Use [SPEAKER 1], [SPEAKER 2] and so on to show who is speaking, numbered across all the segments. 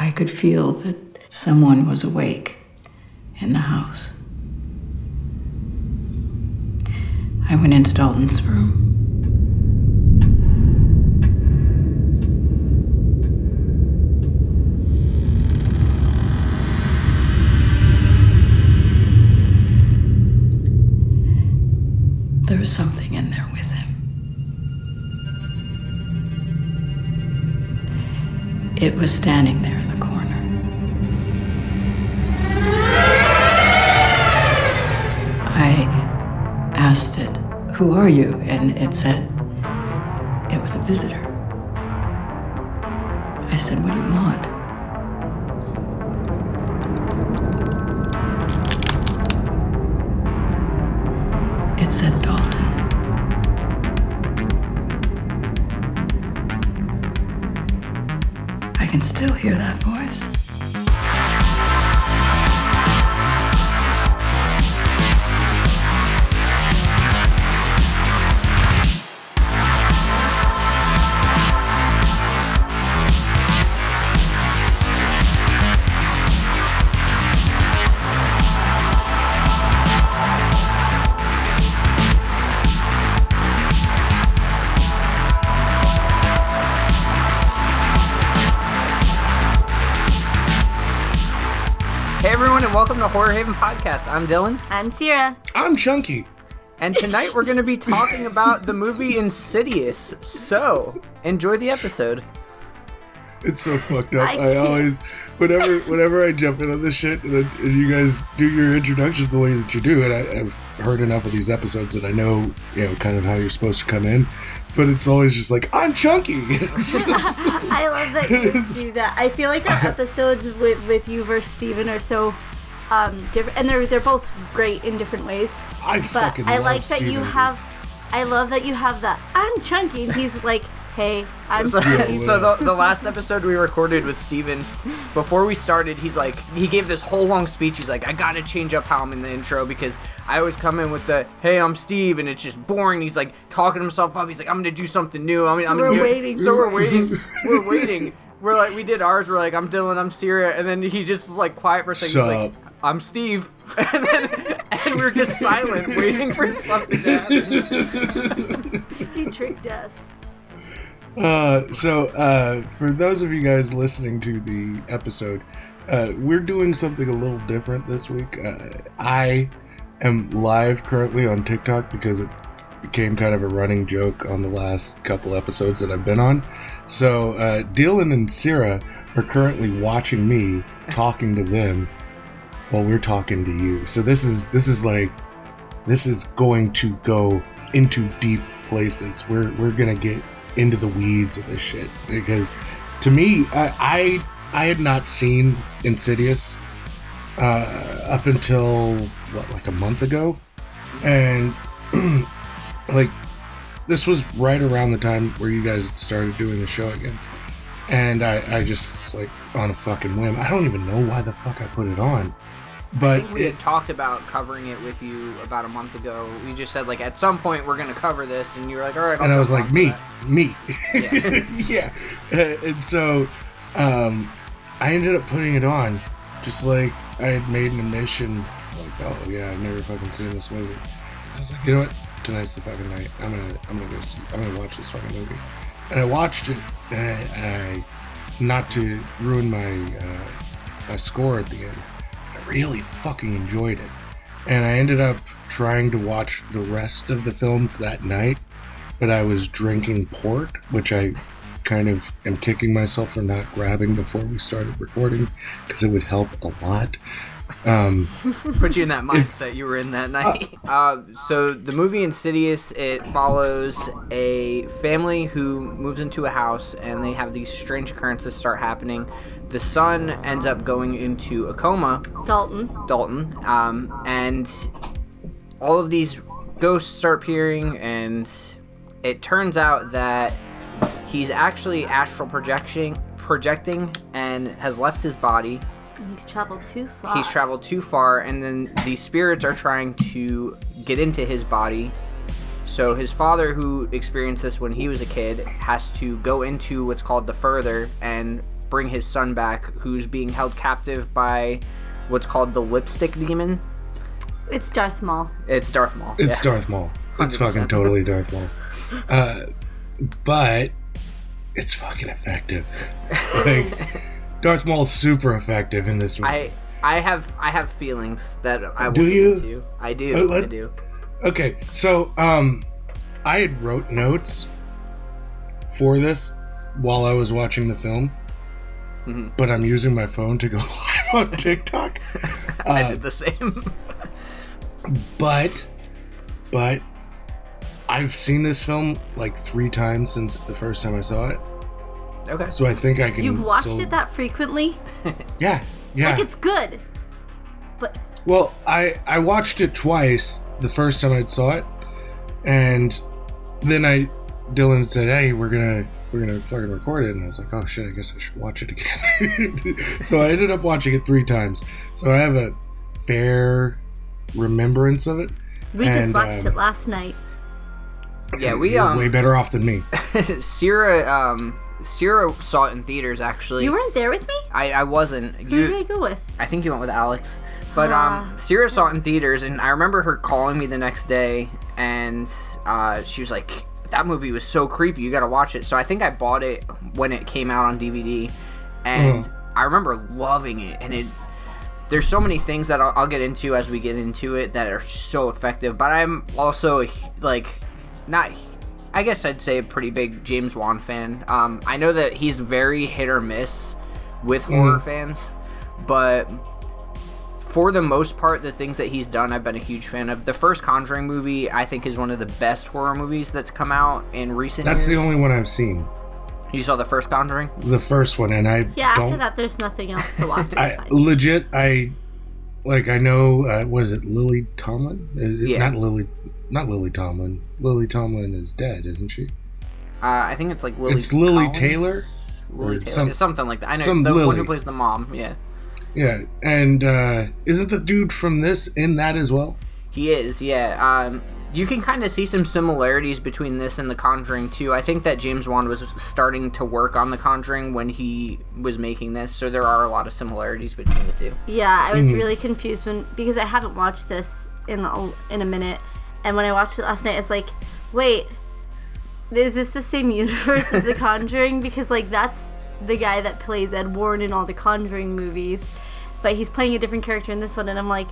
[SPEAKER 1] I could feel that someone was awake in the house. I went into Dalton's room. There was something in there with him. It was standing there I asked it, Who are you? And it said, It was a visitor. I said, What do you want? It said Dalton. I can still hear that voice.
[SPEAKER 2] Horror Haven Podcast. I'm Dylan,
[SPEAKER 3] I'm Sierra.
[SPEAKER 4] I'm Chunky.
[SPEAKER 2] and tonight we're going to be talking about the movie Insidious. So, enjoy the episode.
[SPEAKER 4] It's so fucked up.
[SPEAKER 3] I
[SPEAKER 4] I, always, whenever, whenever I jump into this shit, and, and you guys do your introductions the way that you do, and I, I've heard enough of these episodes that I know, you know, kind of how you're supposed to come in. But it's always just like I'm chunky. Just-
[SPEAKER 3] I love that you do that. I feel like our episodes with, with you versus Steven are so um, different, and they're they're both great in different ways.
[SPEAKER 4] I
[SPEAKER 3] But
[SPEAKER 4] fucking
[SPEAKER 3] I
[SPEAKER 4] love
[SPEAKER 3] like that you
[SPEAKER 4] Steven.
[SPEAKER 3] have. I love that you have the I'm chunky, and he's like, hey, I'm
[SPEAKER 2] So,
[SPEAKER 3] chunky.
[SPEAKER 2] so the, the last episode we recorded with Steven, before we started, he's like, he gave this whole long speech. He's like, I got to change up how I'm in the intro because I always come in with the, hey, I'm Steve, and it's just boring. He's like talking himself up. He's like, I'm going to do something new. I'm, I'm
[SPEAKER 3] we're
[SPEAKER 2] gonna do it."
[SPEAKER 3] waiting.
[SPEAKER 2] So we're waiting. We're waiting. We're like, we did ours. We're like, I'm Dylan, I'm Sierra, and then he just was like quiet for a second. He's like,
[SPEAKER 4] Sup?
[SPEAKER 2] I'm Steve, and then and we're just silent, waiting for something to happen.
[SPEAKER 3] he tricked us.
[SPEAKER 4] Uh, so, uh, for those of you guys listening to the episode, uh, we're doing something a little different this week. Uh, I am live currently on TikTok because it became kind of a running joke on the last couple episodes that I've been on. So, uh, Dylan and Sierra are currently watching me talking to them while we're talking to you. So this is this is like this is going to go into deep places. We're we're gonna get into the weeds of this shit because to me, I I, I had not seen Insidious uh, up until what like a month ago, and like this was right around the time where you guys started doing the show again. And I, I just like on a fucking whim. I don't even know why the fuck I put it on, but
[SPEAKER 2] think we
[SPEAKER 4] it,
[SPEAKER 2] had talked about covering it with you about a month ago. You just said like at some point we're gonna cover this, and you were like, all right.
[SPEAKER 4] And I was like, me, me,
[SPEAKER 2] Yeah.
[SPEAKER 4] yeah. Uh, and so, um, I ended up putting it on, just like I had made an admission, like, oh yeah, I've never fucking seen this movie. I was like, you know what? Tonight's the fucking night. I'm gonna, I'm gonna go see, I'm gonna watch this fucking movie. And I watched it, and I, not to ruin my, uh, my score at the end, I really fucking enjoyed it. And I ended up trying to watch the rest of the films that night but I was drinking port, which I kind of am kicking myself for not grabbing before we started recording because it would help a lot. Um.
[SPEAKER 2] Put you in that mindset you were in that night. Uh, so the movie Insidious it follows a family who moves into a house, and they have these strange occurrences start happening. The son ends up going into a coma,
[SPEAKER 3] Dalton.
[SPEAKER 2] Dalton, um, and all of these ghosts start appearing, and it turns out that he's actually astral projection projecting and has left his body.
[SPEAKER 3] He's traveled too far.
[SPEAKER 2] He's traveled too far, and then the spirits are trying to get into his body. So his father, who experienced this when he was a kid, has to go into what's called the further and bring his son back, who's being held captive by what's called the Lipstick Demon.
[SPEAKER 3] It's Darth Maul.
[SPEAKER 2] It's Darth Maul.
[SPEAKER 4] It's
[SPEAKER 2] yeah.
[SPEAKER 4] Darth Maul. It's
[SPEAKER 2] 100%.
[SPEAKER 4] fucking totally Darth Maul. Uh, but it's fucking effective. like, Darth Maul's super effective in this movie.
[SPEAKER 2] I I have I have feelings that I will
[SPEAKER 4] Do you?
[SPEAKER 2] into. I do.
[SPEAKER 4] Uh, let-
[SPEAKER 2] I do.
[SPEAKER 4] Okay, so um, I had wrote notes for this while I was watching the film,
[SPEAKER 2] Mm-hmm.
[SPEAKER 4] but I'm using my phone to go live on TikTok.
[SPEAKER 2] I
[SPEAKER 4] Uh,
[SPEAKER 2] did the same.
[SPEAKER 4] but, but I've seen this film like three times since the first time I saw it,
[SPEAKER 2] okay.
[SPEAKER 4] so I think I can.
[SPEAKER 3] You've watched
[SPEAKER 4] still-
[SPEAKER 3] it that frequently?
[SPEAKER 4] Yeah, yeah.
[SPEAKER 3] Like it's good. But
[SPEAKER 4] Well, I I watched it twice. The first time I saw it, and then I Dylan said, "Hey, we're gonna we're gonna fucking record it," and I was like, "Oh shit, I guess I should watch it again." so I ended up watching it three times. So I have a fair remembrance of it.
[SPEAKER 3] we just watched
[SPEAKER 4] um,
[SPEAKER 3] it last night.
[SPEAKER 2] Yeah, we
[SPEAKER 4] You're
[SPEAKER 2] um
[SPEAKER 4] way better off than me.
[SPEAKER 2] Sierra um Sierra saw it in theaters actually.
[SPEAKER 3] You weren't there with me?
[SPEAKER 2] I I wasn't.
[SPEAKER 3] Who did I go with?
[SPEAKER 2] I think you went with Alex. But
[SPEAKER 3] Ah.
[SPEAKER 2] um Sierra saw it in theaters and I remember her calling me the next day and uh she was like that movie was so creepy. You got to watch it. So I think I bought it when it came out on DVD and I remember loving it and it there's so many things that I'll, I'll get into as we get into it that are so effective. But I'm also like not. I guess I'd say a pretty big James Wan fan. Um, I know that he's very hit or miss with horror fans, but for the most part, the things that he's done, I've been a huge fan of. The first Conjuring movie, I think, is one of the best horror movies that's come out in recent
[SPEAKER 4] That's the only one I've seen.
[SPEAKER 2] you saw the first Conjuring?
[SPEAKER 4] The first one, and I
[SPEAKER 3] Yeah,
[SPEAKER 4] don't.
[SPEAKER 3] after that, there's nothing else to watch.
[SPEAKER 4] I legit, I like. I know. Uh, was it Lily Tomlin? Uh,
[SPEAKER 2] Yeah.
[SPEAKER 4] Not Lily. Not Lily Tomlin. Lily Tomlin is dead, isn't she?
[SPEAKER 2] Uh, I think it's like Lily.
[SPEAKER 4] it's Lily
[SPEAKER 2] Collins?
[SPEAKER 4] Taylor. Lili
[SPEAKER 2] Taylor,
[SPEAKER 4] some-
[SPEAKER 2] something like that. I know
[SPEAKER 4] some
[SPEAKER 2] the one
[SPEAKER 4] Lily.
[SPEAKER 2] who plays the mom. Yeah,
[SPEAKER 4] Yeah, and uh, isn't the dude from this in that as well?
[SPEAKER 2] he is. Yeah. Um, you can kind of see some similarities between this and The Conjuring too. I think that James Wan was starting to work on The Conjuring when he was making this, so there are a lot of similarities between the two.
[SPEAKER 3] Yeah, I was
[SPEAKER 4] Mm-hmm.
[SPEAKER 3] really confused when because I haven't watched this in a, in a minute, and when I watched it last night, it's like, wait, is this the same universe as The Conjuring? Because like that's the guy that plays Ed Warren in all the Conjuring movies, but he's playing a different character in this one, and I'm like,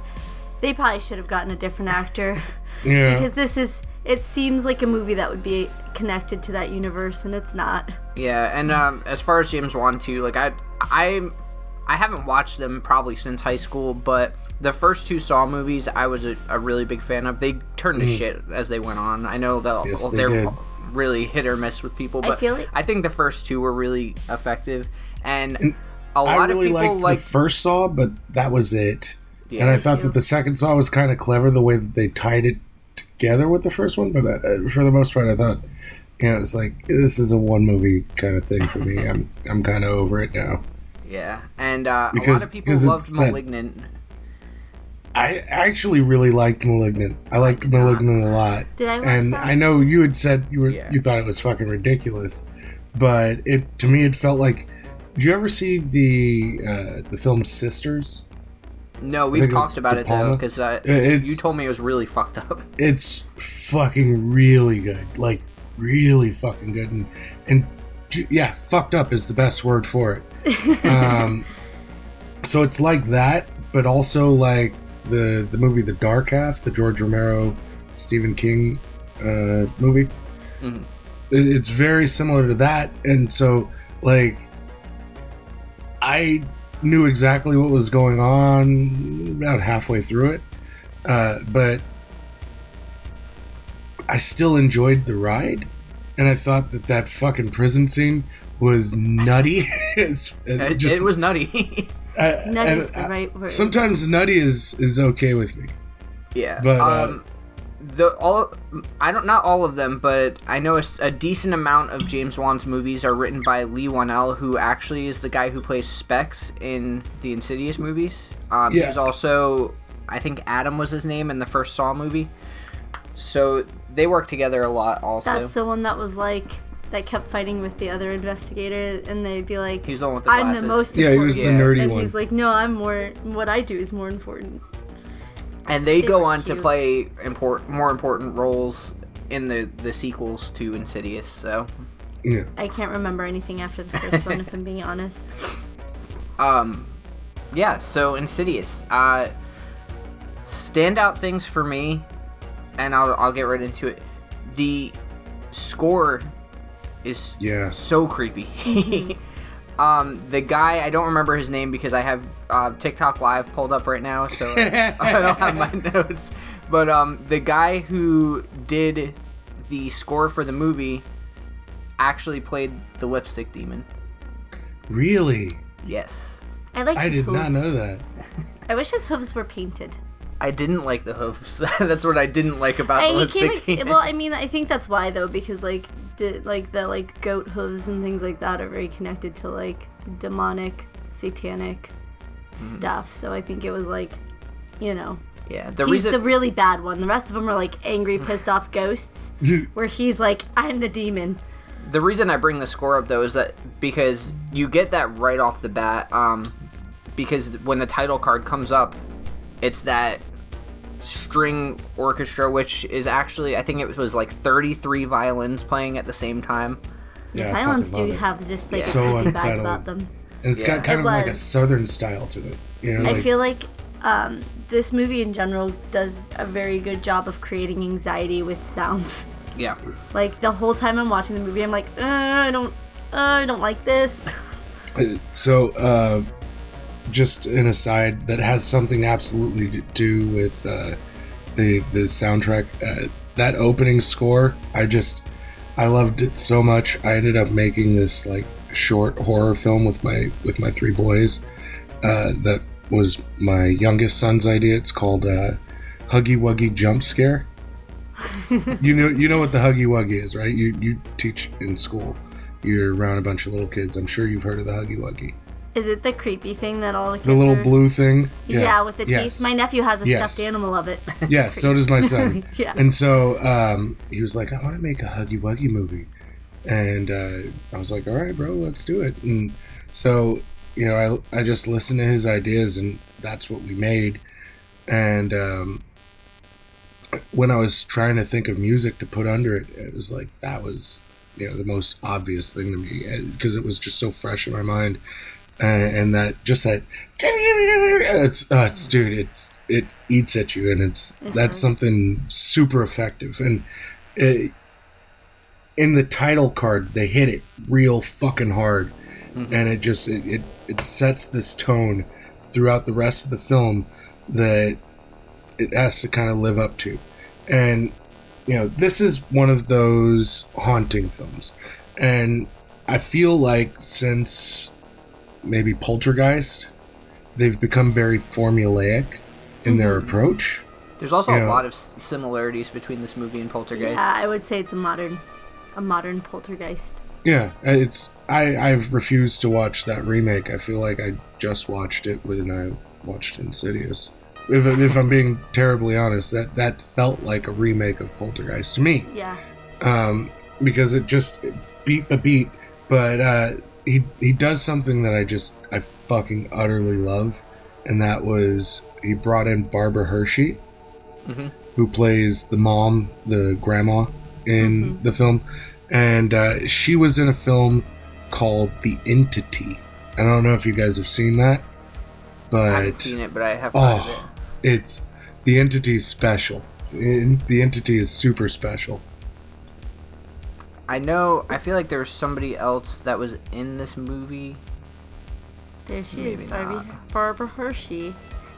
[SPEAKER 3] they probably should have gotten a different actor
[SPEAKER 4] Yeah.
[SPEAKER 3] because this is. It seems like a movie that would be connected to that universe, and it's not.
[SPEAKER 2] Yeah, and um, as far as James Wan too, like I, I, I haven't watched them probably since high school, but the first two Saw movies I was a, a really big fan of. They turned to shit as they went on. I know that
[SPEAKER 4] Yes,
[SPEAKER 2] well,
[SPEAKER 4] they
[SPEAKER 2] they're
[SPEAKER 4] did.
[SPEAKER 2] really hit or miss with people,
[SPEAKER 3] I
[SPEAKER 2] but
[SPEAKER 3] feel like-
[SPEAKER 2] I think the first two were really effective, and, a
[SPEAKER 4] I
[SPEAKER 2] lot
[SPEAKER 4] really
[SPEAKER 2] of people
[SPEAKER 4] liked
[SPEAKER 2] like
[SPEAKER 4] the first Saw, but that was it.
[SPEAKER 2] Yeah,
[SPEAKER 4] and I thought
[SPEAKER 3] too.
[SPEAKER 4] that the second Saw was kind of clever the way that they tied it together with the first one. But uh, for the most part, I thought, you know, it's like this is a one movie kind of thing for me. I'm I'm kind of over it now.
[SPEAKER 2] Yeah, and uh, a lot of people
[SPEAKER 4] because
[SPEAKER 2] loved
[SPEAKER 4] it's that-
[SPEAKER 2] *Malignant*.
[SPEAKER 4] I actually really liked *Malignant*. I liked *Malignant* a lot.
[SPEAKER 3] Did I watch
[SPEAKER 4] and
[SPEAKER 3] that?
[SPEAKER 4] I know you had said you were
[SPEAKER 2] Yeah.
[SPEAKER 4] you thought it was fucking ridiculous, but it to me it felt like. Did you ever see the uh, the film *Sisters*?
[SPEAKER 2] No, we've talked about it though, because uh, you told me it was really fucked up.
[SPEAKER 4] it's fucking really good like really fucking good and and yeah fucked up is the best word for it um so it's like that but also like the the movie the dark half the george romero stephen king uh movie
[SPEAKER 2] Mhm.
[SPEAKER 4] It- it's very similar to that and so like i knew exactly what was going on about halfway through it uh, but I still enjoyed the ride, and I thought that that fucking prison scene was nutty. it's, it
[SPEAKER 2] It,
[SPEAKER 4] just-
[SPEAKER 2] it was nutty.
[SPEAKER 4] I-
[SPEAKER 3] Nutty is the right word.
[SPEAKER 4] Sometimes nutty is is okay with me.
[SPEAKER 2] Yeah.
[SPEAKER 4] But, uh,
[SPEAKER 2] um, the all I don't not all of them, but I know a decent amount of James Wan's movies are written by Leigh Whannell, who actually is the guy who plays Specs in the Insidious movies. Um,
[SPEAKER 4] Yeah.
[SPEAKER 2] He's also I think Adam was his name in the first Saw movie. So they work together a lot. Also,
[SPEAKER 3] That's the one that was like that kept fighting with the other investigator, and they'd be like,
[SPEAKER 2] He's the one with the
[SPEAKER 3] "I'm
[SPEAKER 2] glasses.
[SPEAKER 3] the most
[SPEAKER 4] Yeah, he was the
[SPEAKER 3] important,"
[SPEAKER 4] nerdy
[SPEAKER 3] and
[SPEAKER 4] one.
[SPEAKER 3] he's like, "No, I'm more. What I do is more important."
[SPEAKER 2] and they,
[SPEAKER 3] They
[SPEAKER 2] go
[SPEAKER 3] were
[SPEAKER 2] on to
[SPEAKER 3] cute.
[SPEAKER 2] play import more important roles in the the sequels to Insidious. So,
[SPEAKER 4] Yeah.
[SPEAKER 3] I can't remember anything after the first one, if I'm being honest.
[SPEAKER 2] um, yeah. So Insidious. Uh, standout things for me, and I'll I'll get right into it. The score is
[SPEAKER 4] Yeah.
[SPEAKER 2] so creepy. um, the guy I don't remember his name because I have uh, TikTok Live pulled up right now, so I don't have my notes. But um, the guy who did the score for the movie actually played the Lipstick Demon.
[SPEAKER 4] Really?
[SPEAKER 2] Yes,
[SPEAKER 3] I like.
[SPEAKER 4] I did not know that.
[SPEAKER 3] I wish his hooves were painted.
[SPEAKER 2] I didn't like the hooves. That's what I didn't like about the
[SPEAKER 3] And he came.
[SPEAKER 2] Lipstick
[SPEAKER 3] in- well, I mean, I think that's why though, because like, the, like the like goat hooves and things like that are very connected to like demonic, satanic
[SPEAKER 2] Mm-hmm.
[SPEAKER 3] stuff. So I think it was like, you know,
[SPEAKER 2] yeah, the
[SPEAKER 3] he's
[SPEAKER 2] reason
[SPEAKER 3] the really bad one. The rest of them are like angry, pissed off ghosts. where he's like, I'm the demon.
[SPEAKER 2] the reason I bring the score up though is that because you get that right off the bat. Um, because when the title card comes up, it's that string orchestra, which is actually I think it was like 33 violins playing at the same time.
[SPEAKER 4] Yeah, I
[SPEAKER 3] Violence
[SPEAKER 4] fucking
[SPEAKER 3] do
[SPEAKER 4] it.
[SPEAKER 3] have just like
[SPEAKER 4] So
[SPEAKER 3] a creepy vibe
[SPEAKER 4] unsettling.
[SPEAKER 3] about them.
[SPEAKER 4] And it's
[SPEAKER 2] Yeah.
[SPEAKER 4] got kind
[SPEAKER 3] It
[SPEAKER 4] of like a southern style to it. You know,
[SPEAKER 3] I
[SPEAKER 4] like,
[SPEAKER 3] feel like um, this movie in general does a very good job of creating anxiety with sounds.
[SPEAKER 2] Yeah.
[SPEAKER 3] Like the whole time I'm watching the movie, I'm like, uh, I don't, uh, I don't like this.
[SPEAKER 4] So, uh, just an aside that has something absolutely to do with uh, the the soundtrack. Uh, that opening score, I just I loved it so much. I ended up making this like short horror film with my with my three boys. Uh, that was my youngest son's idea. It's called uh, Huggy Wuggy Jump Scare. you know you know what the Huggy Wuggy is, right? You you teach in school. You're around a bunch of little kids. I'm sure you've heard of the Huggy Wuggy.
[SPEAKER 3] Is it the creepy thing that all the
[SPEAKER 4] The little
[SPEAKER 3] are-
[SPEAKER 4] blue thing.
[SPEAKER 3] Yeah, with the teeth. My nephew has a
[SPEAKER 4] Yes.
[SPEAKER 3] stuffed animal of it.
[SPEAKER 4] Yes, so does my son.
[SPEAKER 3] Yeah.
[SPEAKER 4] And so um, he was like, I want to make a Huggy Wuggy movie. And uh, I was like, all right, bro, let's do it. And so, you know, I, I just listened to his ideas and that's what we made. And um, when I was trying to think of music to put under it, it was like, that was, you know, the most obvious thing to me because it was just so fresh in my mind. And, and that, just that, it's, uh, it's, dude, it's, it eats at you and it's
[SPEAKER 3] It
[SPEAKER 4] that's something super effective and it, in the title card they hit it real fucking hard mm-hmm. and it just it, it, it sets this tone throughout the rest of the film that it has to kind of live up to and you know this is one of those haunting films and i feel like since maybe poltergeist they've become very formulaic in their approach
[SPEAKER 2] There's also
[SPEAKER 4] Yeah.
[SPEAKER 2] a lot of similarities between this movie and Poltergeist.
[SPEAKER 3] Yeah, I would say it's a modern, a modern poltergeist.
[SPEAKER 4] Yeah, it's I I've refused to watch that remake. I feel like I just watched it when I watched Insidious. If, if I'm being terribly honest, that that felt like a remake of Poltergeist to me,
[SPEAKER 3] Yeah.
[SPEAKER 4] um, because it just it beat a beat. But uh, he he does something that I just I fucking utterly love, and that was he brought in Barbara Hershey,
[SPEAKER 2] Mhm.
[SPEAKER 4] who plays the mom, the grandma in the film, and uh, she was in a film called The Entity. I don't know if you guys have seen that, but
[SPEAKER 2] I haven't
[SPEAKER 4] but
[SPEAKER 2] seen it, but I have heard of it.
[SPEAKER 4] oh, it's the entity is special. In- The entity is super special.
[SPEAKER 2] I know. I feel like there was somebody else that was in this movie.
[SPEAKER 3] There she
[SPEAKER 2] Maybe
[SPEAKER 3] is, Barbie,
[SPEAKER 2] not.
[SPEAKER 3] Barbara Hershey.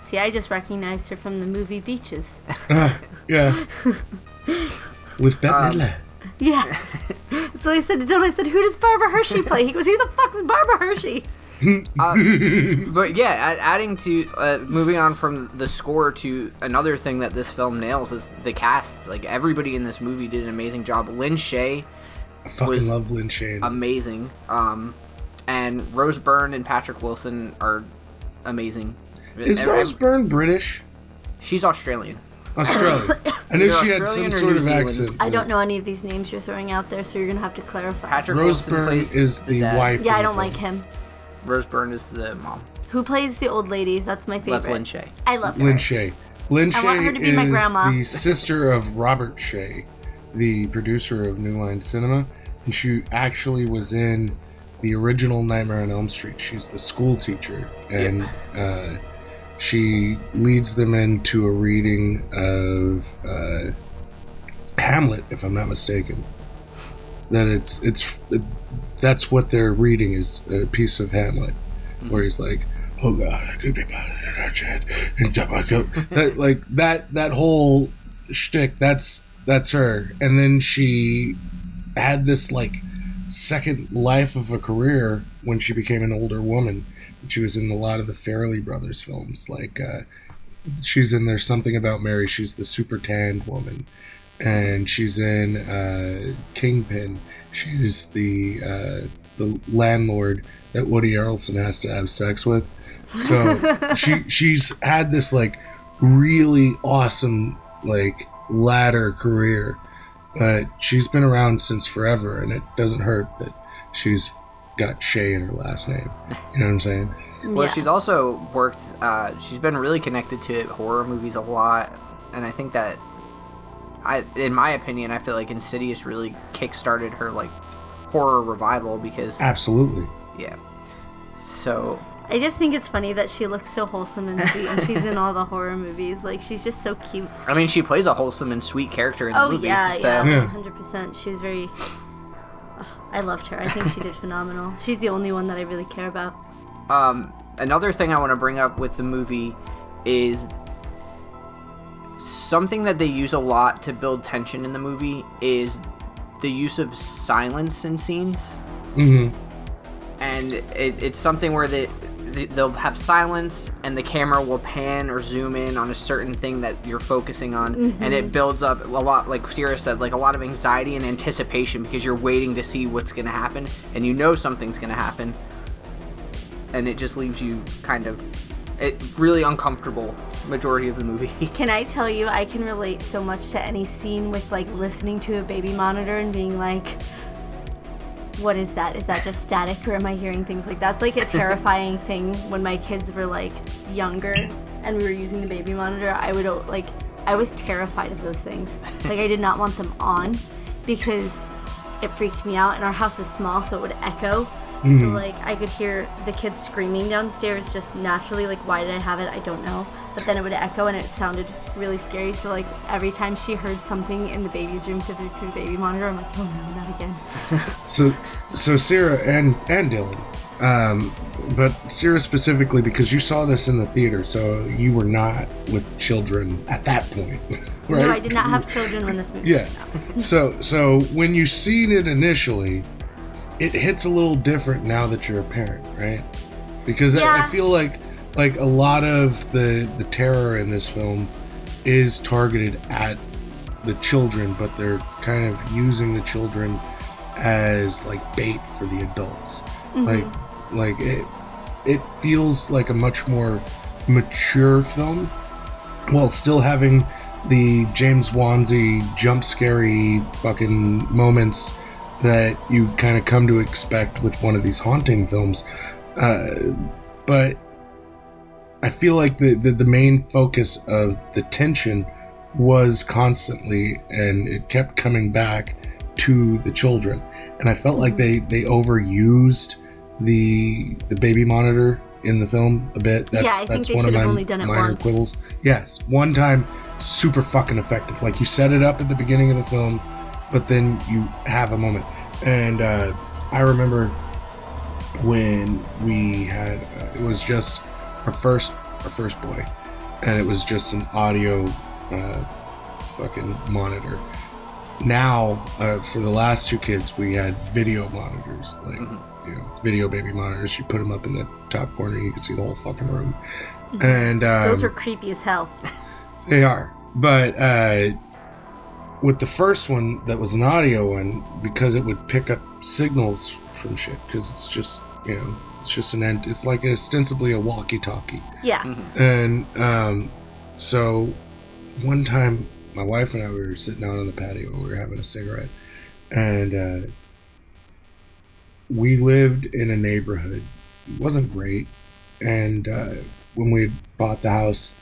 [SPEAKER 3] See, I just recognized her from the movie Beaches.
[SPEAKER 4] yeah. With Bette
[SPEAKER 2] Um,
[SPEAKER 4] Midler.
[SPEAKER 3] Yeah. so I said to Don, I said, who does Barbara Hershey play? He goes, who the fuck is Barbara Hershey?
[SPEAKER 2] But yeah, adding to uh, moving on from the score to another thing that this film nails is the cast. Like everybody in this movie did an amazing job. Lin Shaye,
[SPEAKER 4] I fucking love Lin Shaye.
[SPEAKER 2] amazing. Um, and Rose Byrne and Patrick Wilson are amazing.
[SPEAKER 4] Is
[SPEAKER 2] Ev-
[SPEAKER 4] Rose
[SPEAKER 2] ev-
[SPEAKER 4] Byrne British?
[SPEAKER 2] She's Australian.
[SPEAKER 4] Australian. I knew she had
[SPEAKER 2] Australian
[SPEAKER 4] some
[SPEAKER 2] or
[SPEAKER 4] sort
[SPEAKER 2] New
[SPEAKER 4] of
[SPEAKER 2] Zealand.
[SPEAKER 4] accent.
[SPEAKER 3] I don't know any of these names you're throwing out there, so you're gonna have to clarify.
[SPEAKER 2] Patrick
[SPEAKER 4] Rose
[SPEAKER 2] Wilson
[SPEAKER 4] Byrne
[SPEAKER 2] plays
[SPEAKER 4] is the
[SPEAKER 2] dad.
[SPEAKER 4] wife.
[SPEAKER 3] yeah,
[SPEAKER 4] of
[SPEAKER 3] I don't like him.
[SPEAKER 2] Rose Byrne is the mom.
[SPEAKER 3] Who plays the old lady? That's my favorite.
[SPEAKER 2] That's Lin Shaye.
[SPEAKER 3] I love her.
[SPEAKER 4] Lin Shaye. Lynn
[SPEAKER 3] I want
[SPEAKER 4] Shaye
[SPEAKER 3] her to be my
[SPEAKER 4] is
[SPEAKER 3] grandma.
[SPEAKER 4] the sister of Robert Shaye, the producer of New Line Cinema, and she actually was in the original Nightmare on Elm Street. She's the school teacher, and uh, she leads them into a reading of uh, Hamlet, if I'm not mistaken. That it's it's that's what they're reading is a piece of Hamlet, where he's like, "Oh God, I could be better than I should." And that like that that whole shtick. That's that's her, and then she had this like second life of a career when she became an older woman. She was in a lot of the Farrelly Brothers films, like uh, she's in There's Something About Mary. She's the super tanned woman, and she's in uh, Kingpin. She's the uh, the landlord that Woody Harrelson has to have sex with. So she she's had this like really awesome like ladder career, but she's been around since forever, and it doesn't hurt that she's got Shaye in her last name. You know what I'm saying?
[SPEAKER 2] Well,
[SPEAKER 3] Yeah.
[SPEAKER 2] she's also worked. Uh, she's been really connected to horror movies a lot, and I think that, I, in my opinion, I feel like Insidious really kickstarted her like horror revival because
[SPEAKER 4] Absolutely.
[SPEAKER 2] yeah. So
[SPEAKER 3] I just think it's funny that she looks so wholesome and sweet, and she's in all the horror movies. Like she's just so cute.
[SPEAKER 2] I mean, she plays a wholesome and sweet character in the
[SPEAKER 3] Oh
[SPEAKER 2] movie.
[SPEAKER 3] yeah,
[SPEAKER 2] so.
[SPEAKER 3] yeah,
[SPEAKER 4] Yeah.
[SPEAKER 3] one hundred percent. She was very. I loved her. I think she did phenomenal. She's the only one that I really care about.
[SPEAKER 2] Um, another thing I want to bring up with the movie is something that they use a lot to build tension in the movie is the use of silence in scenes,
[SPEAKER 4] Mm-hmm.
[SPEAKER 2] and it, it's something where they, they they'll have silence and the camera will pan or zoom in on a certain thing that you're focusing on and it mm-hmm. builds up a lot like Sierra said like a lot of anxiety and anticipation because you're waiting to see what's going to happen and you know something's going to happen and it just leaves you kind of it really uncomfortable majority of the movie.
[SPEAKER 3] Can I tell you, I can relate so much to any scene with like listening to a baby monitor and being like, what is that? Is that just static or am I hearing things like that's like a terrifying thing when my kids were like younger and we were using the baby monitor. I would like, I was terrified of those things. Like, I did not want them on because it freaked me out and our house is small so it would echo. So like I could hear the kids screaming downstairs just naturally like why did I have it? I don't know. But then it would echo and it sounded really scary. So like every time she heard something in the baby's room through, the baby monitor, I'm like, oh no, not again.
[SPEAKER 4] So, so Sarah and and Dylan, um, but Sarah specifically because you saw this in the theater, so you were not with children at that point, right?
[SPEAKER 3] No, I did not have children when this movie
[SPEAKER 4] Yeah.
[SPEAKER 3] came out.
[SPEAKER 4] So, so when you seen it initially, it hits a little different now that you're a parent, right? Because I, I feel like like a lot of the the terror in this film is targeted at the children, but they're kind of using the children as like bait for the adults. Mm-hmm. Like like it it feels like a much more mature film while still having the James Wanzy jump scary fucking moments that you kind of come to expect with one of these haunting films. Uh, but I feel like the, the, the main focus of the tension was constantly, and it kept coming back to the children. And I felt like they, they overused the the baby monitor in the film a bit. That's,
[SPEAKER 3] Yeah, I think
[SPEAKER 4] that's
[SPEAKER 3] they
[SPEAKER 4] one of my
[SPEAKER 3] have only done it
[SPEAKER 4] minor
[SPEAKER 3] once.
[SPEAKER 4] quibbles. Yes, one time, super fucking effective. Like you set it up at the beginning of the film, but then you have a moment. And uh, I remember when we had uh, it was just our first our first boy, and it was just an audio uh, fucking monitor. Now, uh, for the last two kids, we had video monitors, like you know, video baby monitors. You put them up in the top corner, and you can see the whole fucking room. And um,
[SPEAKER 3] Those are creepy as hell.
[SPEAKER 4] they are. But uh, with the first one, that was an audio one, because it would pick up signals from shit, because it's just, you know, it's just an end. It's like ostensibly a walkie talkie.
[SPEAKER 3] Yeah.
[SPEAKER 4] And um, so one time my wife and I we were sitting out on the patio. We were having a cigarette, and uh, we lived in a neighborhood. It wasn't great, and uh, when we bought the house,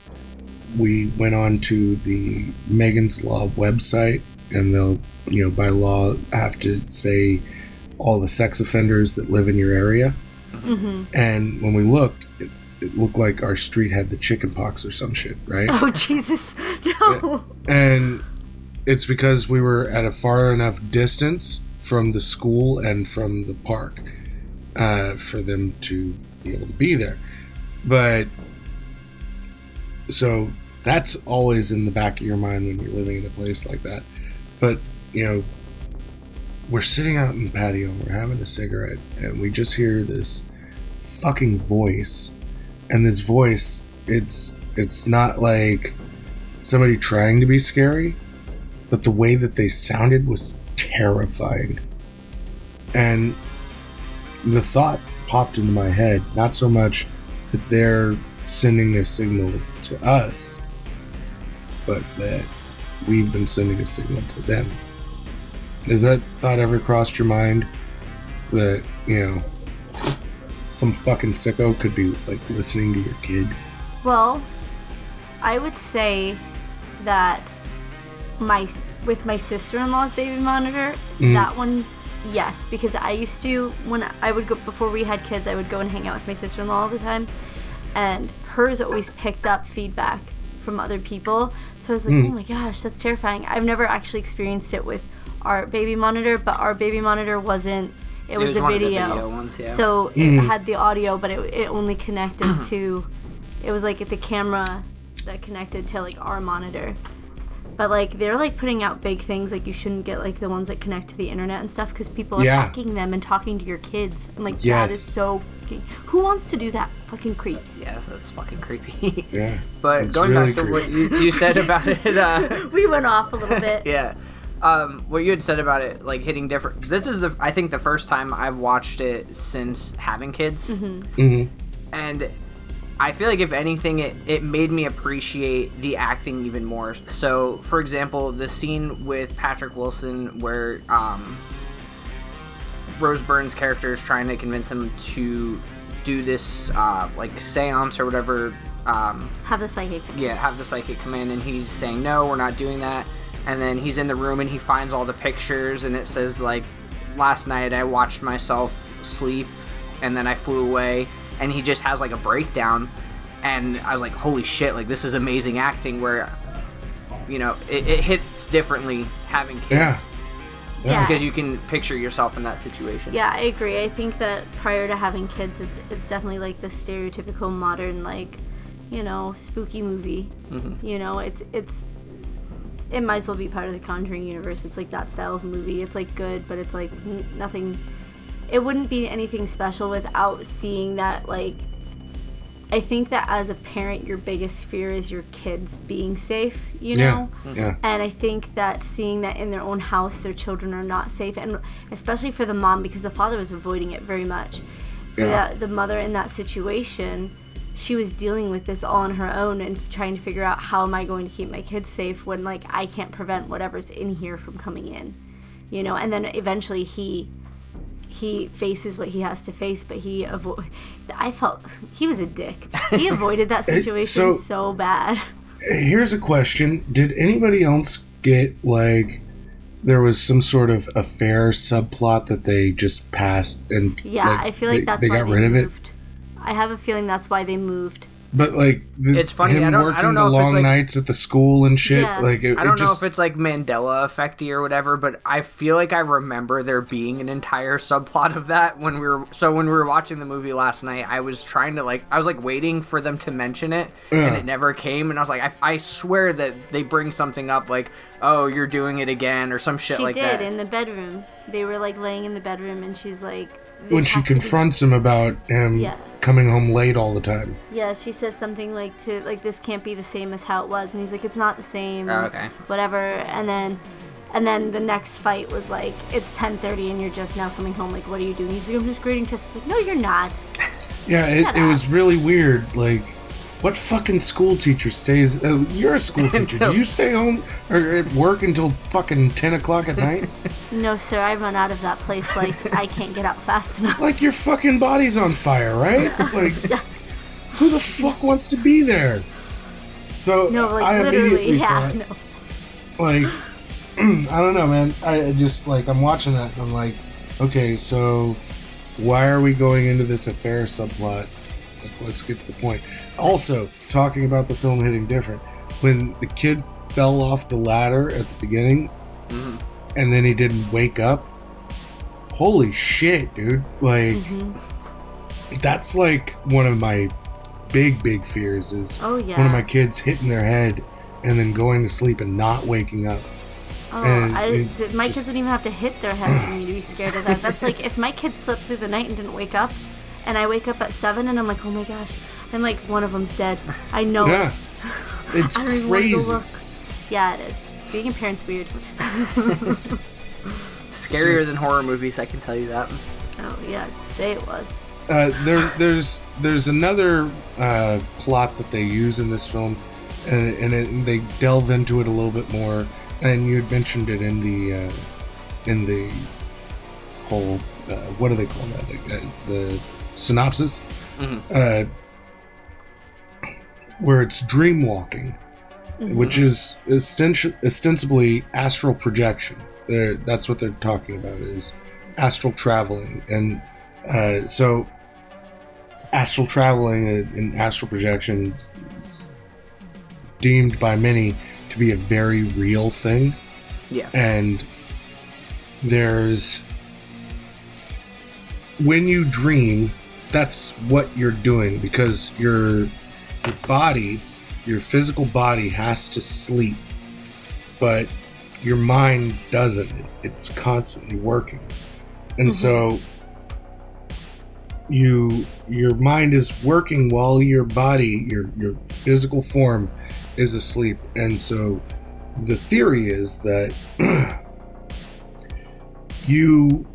[SPEAKER 4] we went on to the Megan's Law website, and they'll, you know, by law have to say all the sex offenders that live in your area. And when we looked, it, it looked like our street had the chicken pox or some shit, right?
[SPEAKER 3] Oh Jesus, no.
[SPEAKER 4] and it's because we were at a far enough distance from the school and from the park uh, for them to be able to be there. But so that's always in the back of your mind when you're living in a place like that. But you know, we're sitting out in the patio, we're having a cigarette, and we just hear this fucking voice. And this voice, it's it's not like somebody trying to be scary, but the way that they sounded was terrifying. And the thought popped into my head, not so much that they're sending a signal to us, but that we've been sending a signal to them. Has that thought ever crossed your mind? That, you know, some fucking sicko could be like listening to your kid?
[SPEAKER 3] Well, I would say that my with my sister-in-law's baby monitor,
[SPEAKER 4] Mm.
[SPEAKER 3] that one yes, because I used to when I would go before we had kids, I would go and hang out with my sister-in-law all the time, and hers always picked up feedback from other people. So I was like,
[SPEAKER 4] Mm.
[SPEAKER 3] oh my gosh, that's terrifying. I've never actually experienced it with our baby monitor, but our baby monitor wasn't. It, was, the
[SPEAKER 2] one of
[SPEAKER 3] video.
[SPEAKER 2] video ones, yeah.
[SPEAKER 3] So it had the audio, but it, it only connected to. It was like the camera that connected to like our monitor. But like they're like putting out big things like you shouldn't get like the ones that connect to the internet and stuff because people are
[SPEAKER 4] Yeah.
[SPEAKER 3] hacking them and talking to your kids. And like that
[SPEAKER 4] Yes.
[SPEAKER 3] is so. fucking- Who wants to do that? Fucking creeps.
[SPEAKER 2] yes, that's fucking creepy.
[SPEAKER 4] Yeah.
[SPEAKER 2] but
[SPEAKER 4] It's
[SPEAKER 2] going
[SPEAKER 4] really
[SPEAKER 2] back to
[SPEAKER 4] creepy.
[SPEAKER 2] what you, you said about it, uh,
[SPEAKER 3] We went off a little bit.
[SPEAKER 2] yeah. Um, what you had said about it, like hitting different. This is the I think the first time I've watched it since having kids,
[SPEAKER 4] hmm
[SPEAKER 2] and I feel like if anything, it it made me appreciate the acting even more. So, for example, the scene with Patrick Wilson where um, Rose Byrne's character is trying to convince him to do this uh, like seance or whatever. Um,
[SPEAKER 3] Have the psychic.
[SPEAKER 2] yeah, have the psychic come in, and he's saying, no, we're not doing that. And then he's in the room and he finds all the pictures, and it says, like, last night I watched myself sleep, and then I flew away. And he just has, like, a breakdown. And I was like, holy shit, like, this is amazing acting where, you know, it, it hits differently having kids.
[SPEAKER 4] Yeah.
[SPEAKER 3] Yeah.
[SPEAKER 2] Because you can picture yourself in that situation.
[SPEAKER 3] Yeah, I agree. I think that prior to having kids, it's it's definitely like the stereotypical modern like, you know, spooky movie. Mm-hmm. You know, it's it's it might as well be part of the Conjuring universe. It's like that style of movie. It's like good, but it's like n- nothing. It wouldn't be anything special without seeing that like. I think that as a parent, your biggest fear is your kids being safe. You know.
[SPEAKER 4] Yeah. Yeah.
[SPEAKER 3] And I think that seeing that in their own house, their children are not safe, and especially for the mom, because the father was avoiding it very much. For
[SPEAKER 4] Yeah.
[SPEAKER 3] the, the mother in that situation, she was dealing with this all on her own and trying to figure out how am I going to keep my kids safe when, like, I can't prevent whatever's in here from coming in, you know? And then eventually he he faces what he has to face, but he avoid. I felt he was a dick. He avoided that situation
[SPEAKER 4] so-
[SPEAKER 3] so bad.
[SPEAKER 4] Here's a question: Did anybody else get like there was some sort of affair subplot that they just passed and
[SPEAKER 3] Yeah,
[SPEAKER 4] like,
[SPEAKER 3] I feel like
[SPEAKER 4] they,
[SPEAKER 3] that's
[SPEAKER 4] they
[SPEAKER 3] why
[SPEAKER 4] got
[SPEAKER 3] they
[SPEAKER 4] rid of it?
[SPEAKER 3] I have a feeling that's why they moved.
[SPEAKER 4] But like, the,
[SPEAKER 2] It's funny,
[SPEAKER 4] Him
[SPEAKER 2] I don't- I
[SPEAKER 4] working
[SPEAKER 2] don't know
[SPEAKER 4] the long
[SPEAKER 2] like-
[SPEAKER 4] nights at the school and shit.
[SPEAKER 3] Yeah.
[SPEAKER 4] Like, it,
[SPEAKER 2] I don't
[SPEAKER 4] it
[SPEAKER 2] know if it's like Mandela effecty or whatever, but I feel like I remember there being an entire subplot of that when we were. So when we were watching the movie last night, I was trying to like, I was like waiting for them to mention it, and it never came. And I was like, I, I swear that they bring something up like, oh, you're doing it again or some shit
[SPEAKER 3] she
[SPEAKER 2] like
[SPEAKER 3] did
[SPEAKER 2] that.
[SPEAKER 3] in the bedroom. They were like laying in the bedroom, and she's like, this
[SPEAKER 4] when she
[SPEAKER 3] has be-
[SPEAKER 4] confronts him about him
[SPEAKER 3] Yeah.
[SPEAKER 4] coming home late all the time.
[SPEAKER 3] Yeah, she says something like to like this can't be the same as how it was, and he's like, it's not the same.
[SPEAKER 2] Oh, okay.
[SPEAKER 3] Whatever, and then. And then the next fight was like, it's 10:30 and you're just now coming home. Like, what are you doing? He's like, I'm just grading tests. It's like, no, you're not.
[SPEAKER 4] Yeah, it, it was really weird. Like, What fucking school teacher stays? Uh, you're a school teacher. Do you stay home or at work until fucking ten o'clock at night?
[SPEAKER 3] No, sir, I run out of that place like I can't get out fast enough.
[SPEAKER 4] like your fucking body's on fire, right? Like,
[SPEAKER 3] Yes.
[SPEAKER 4] who the fuck wants to be there? So
[SPEAKER 3] No, like
[SPEAKER 4] I
[SPEAKER 3] literally, yeah.
[SPEAKER 4] thought,
[SPEAKER 3] No.
[SPEAKER 4] like I don't know, man. I I just like I'm watching that and I'm like, okay, so why are we going into this affair subplot? Like, let's get to the point. Also, talking about the film hitting different. When the kid fell off the ladder at the beginning, mm-hmm. and then he didn't wake up. Holy shit, dude! Like, mm-hmm. that's like one of my big, big fears. Is
[SPEAKER 3] Oh yeah.
[SPEAKER 4] one of my kids hitting their head and then going to sleep and not waking up.
[SPEAKER 3] Oh, I, th- my kids
[SPEAKER 4] just-
[SPEAKER 3] didn't even have to hit their head for me to be scared of that. That's like if my kids slept through the night and didn't wake up, and I wake up at seven and I'm like, oh my gosh, and like one of them's dead. I know. it.
[SPEAKER 4] Yeah, it's
[SPEAKER 3] I don't even want to
[SPEAKER 4] crazy.
[SPEAKER 3] look. Yeah, it is. Being a parent's weird.
[SPEAKER 2] Scarier than horror movies, I can tell you that.
[SPEAKER 3] Oh yeah, today it was.
[SPEAKER 4] Uh, there, there's there's another uh, plot that they use in this film, and, and it, they delve into it a little bit more. And you had mentioned it in the uh, in the whole uh, what do they call that? Uh, the synopsis, uh, where it's dream walking, which is osten- ostensibly astral projection. They're, that's what they're talking about is astral traveling, and uh, so astral traveling and, and astral projection is deemed by many to be a very real thing
[SPEAKER 2] Yeah.
[SPEAKER 4] and there's when you dream that's what you're doing because your your body your physical body has to sleep but your mind doesn't. It- it's constantly working. And mm-hmm. so you your mind is working while your body your your physical form is asleep. And so the theory is that you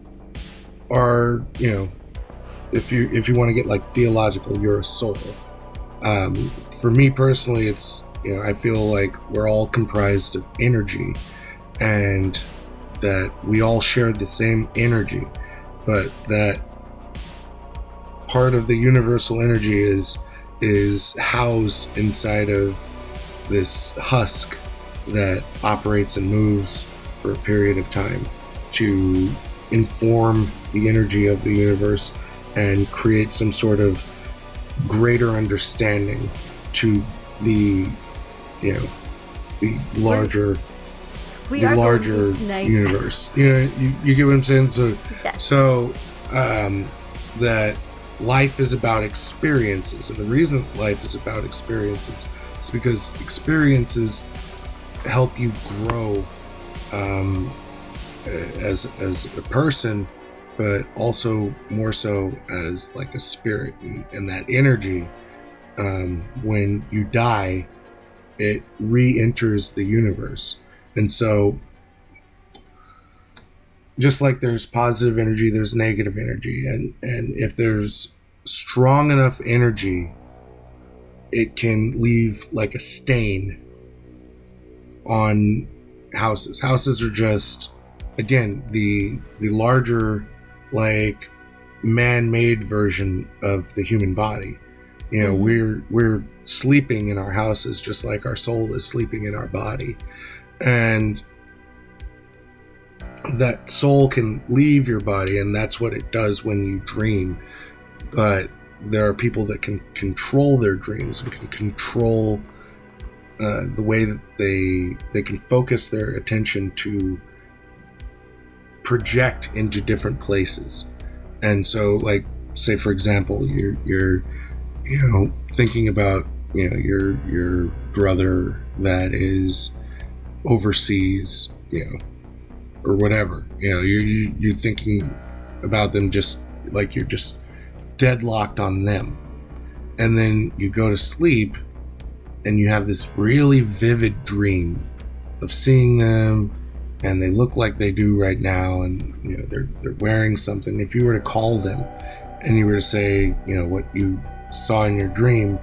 [SPEAKER 4] are you know if you if you want to get like theological you're a soul um, for me personally it's you know i feel like we're all comprised of energy and that we all share the same energy but that part of the universal energy is is housed inside of this husk that operates and moves for a period of time to inform the energy of the universe and create some sort of greater understanding to the you know the larger
[SPEAKER 3] We
[SPEAKER 4] the larger
[SPEAKER 3] going deep tonight.
[SPEAKER 4] universe you know you, you get what i'm saying so
[SPEAKER 3] Yes.
[SPEAKER 4] so um that life is about experiences and the reason life is about experiences is because experiences help you grow um, as as a person but also more so as like a spirit and, and that energy um, when you die it re-enters the universe. And so just like there's positive energy there's negative energy. And and if there's strong enough energy it can leave like a stain on houses. Houses are just again the the larger like man-made version of the human body. You know we're we're sleeping in our houses just like our soul is sleeping in our body. And that soul can leave your body and that's what it does when you dream. But there are people that can control their dreams and can control uh, the way that they they can focus their attention to project into different places and so like say for example you're you're you know thinking about you know your your brother that is overseas you know or whatever. You know, you're you- you're thinking about them just like you're just deadlocked on them, and then you go to sleep, and you have this really vivid dream of seeing them, and they look like they do right now, and you know they're they're wearing something. If you were to call them, and you were to say, you know, what you saw in your dream,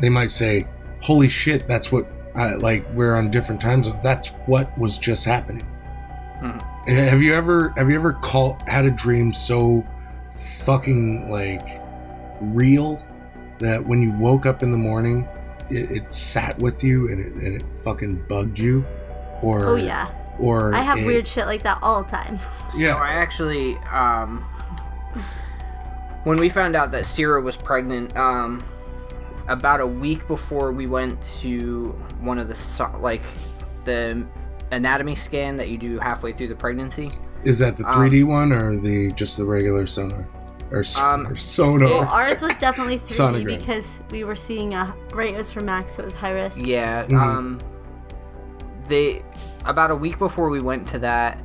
[SPEAKER 4] they might say, "Holy shit, that's what." I, like we're on different times. That's what was just happening.
[SPEAKER 2] Mhm.
[SPEAKER 4] Have you ever have you ever called had a dream so fucking like real that when you woke up in the morning, it, it sat with you and it, and it fucking bugged you? Or
[SPEAKER 3] Oh yeah.
[SPEAKER 4] Or
[SPEAKER 3] I have
[SPEAKER 4] it-
[SPEAKER 3] weird shit like that all the time.
[SPEAKER 4] Yeah.
[SPEAKER 2] So I actually, um, when we found out that Sierra was pregnant, um, about a week before we went to one of the like the anatomy scan that you do halfway through the pregnancy.
[SPEAKER 4] Is that the 3D one or the just the regular sonar or,
[SPEAKER 2] Um,
[SPEAKER 4] or sonar?
[SPEAKER 3] Well, ours was definitely 3D
[SPEAKER 4] Sonogram.
[SPEAKER 3] because we were seeing a right. It was for Max, so it was high risk.
[SPEAKER 2] Yeah.
[SPEAKER 4] Mhm.
[SPEAKER 2] Um, they about a week before we went to that,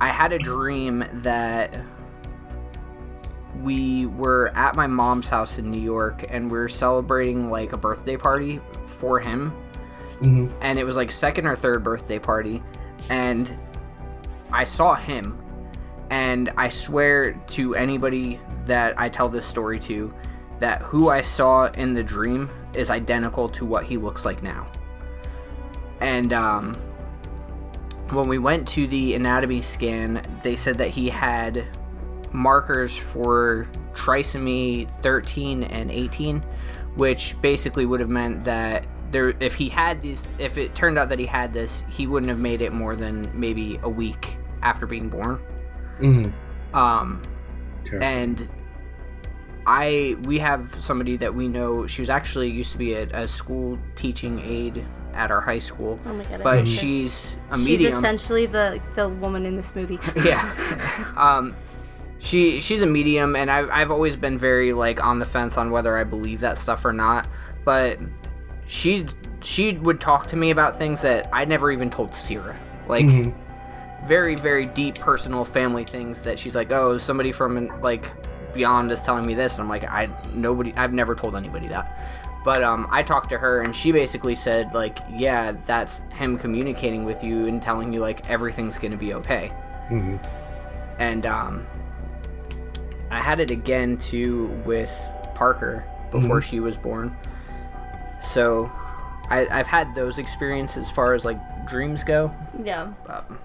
[SPEAKER 2] I had a dream that we were at my mom's house in New York and we were celebrating like a birthday party for him.
[SPEAKER 4] Mhm.
[SPEAKER 2] And it was like second or third birthday party and I saw him and I swear to anybody that I tell this story to that who I saw in the dream is identical to what he looks like now. And um, when we went to the anatomy scan, they said that he had markers for trisomy 13 and 18, which basically would have meant that there, if he had these, if it turned out that he had this, he wouldn't have made it more than maybe a week after being born.
[SPEAKER 4] Mhm.
[SPEAKER 2] Um,
[SPEAKER 4] Careful.
[SPEAKER 2] and I we have somebody that we know. She was actually used to be a, a school teaching aide at our high school,
[SPEAKER 3] Oh my god.
[SPEAKER 2] But
[SPEAKER 3] hate
[SPEAKER 2] she's a
[SPEAKER 3] she's
[SPEAKER 2] medium.
[SPEAKER 3] She's essentially the the woman in this movie.
[SPEAKER 2] yeah. um, she she's a medium, and I've I've always been very like on the fence on whether I believe that stuff or not. But she she would talk to me about things that I never even told Sierra, like
[SPEAKER 4] Mhm.
[SPEAKER 2] very very deep personal family things that she's like, oh, somebody from like beyond is telling me this, and I'm like, I nobody I've never told anybody that. But um, I talked to her, and she basically said like, yeah, that's him communicating with you and telling you like everything's gonna be okay
[SPEAKER 4] Mhm.
[SPEAKER 2] and um, I had it again too with Parker before she was born. So I, I've had those experiences as far as like dreams go.
[SPEAKER 3] yeah.
[SPEAKER 2] Um,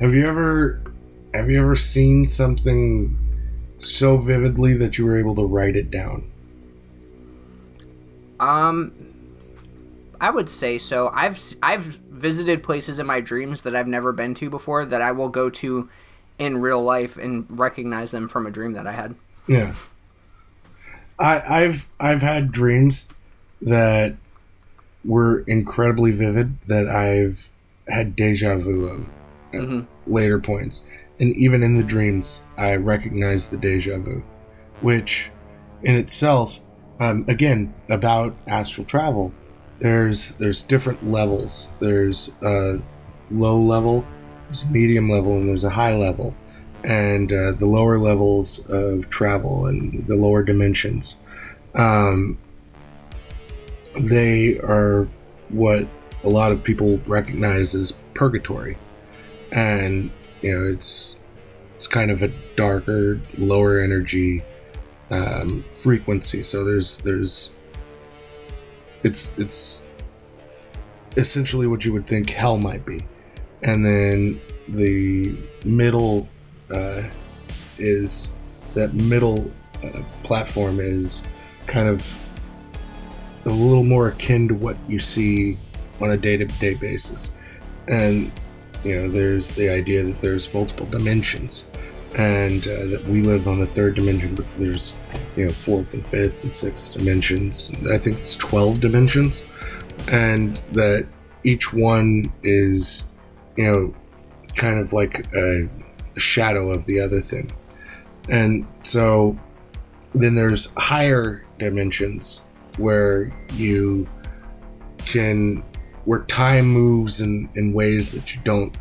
[SPEAKER 4] Have you ever have you ever seen something so vividly that you were able to write it down?
[SPEAKER 2] Um, I would say so. I've I've visited places in my dreams that I've never been to before that I will go to in real life and recognize them from a dream that I had.
[SPEAKER 4] Yeah. I, I've I've had dreams that were incredibly vivid that I've had deja vu of at
[SPEAKER 2] Mhm.
[SPEAKER 4] later points, and even in the dreams, I recognize the deja vu, which, in itself, um, again about astral travel. There's there's different levels. There's a low level, there's a medium level, and there's a high level and uh, the lower levels of travel and the lower dimensions. Um, they are what a lot of people recognize as purgatory, and you know it's it's kind of a darker, lower energy um, frequency. So there's there's it's it's essentially what you would think hell might be, and then the middle uh, is that middle uh, platform is kind of a little more akin to what you see on a day-to-day basis. And you know there's the idea that there's multiple dimensions and uh, that we live on the third dimension but there's you know fourth and fifth and sixth dimensions i think it's 12 dimensions and that each one is you know kind of like a shadow of the other thing. And so then there's higher dimensions where you can where time moves in, in ways that you don't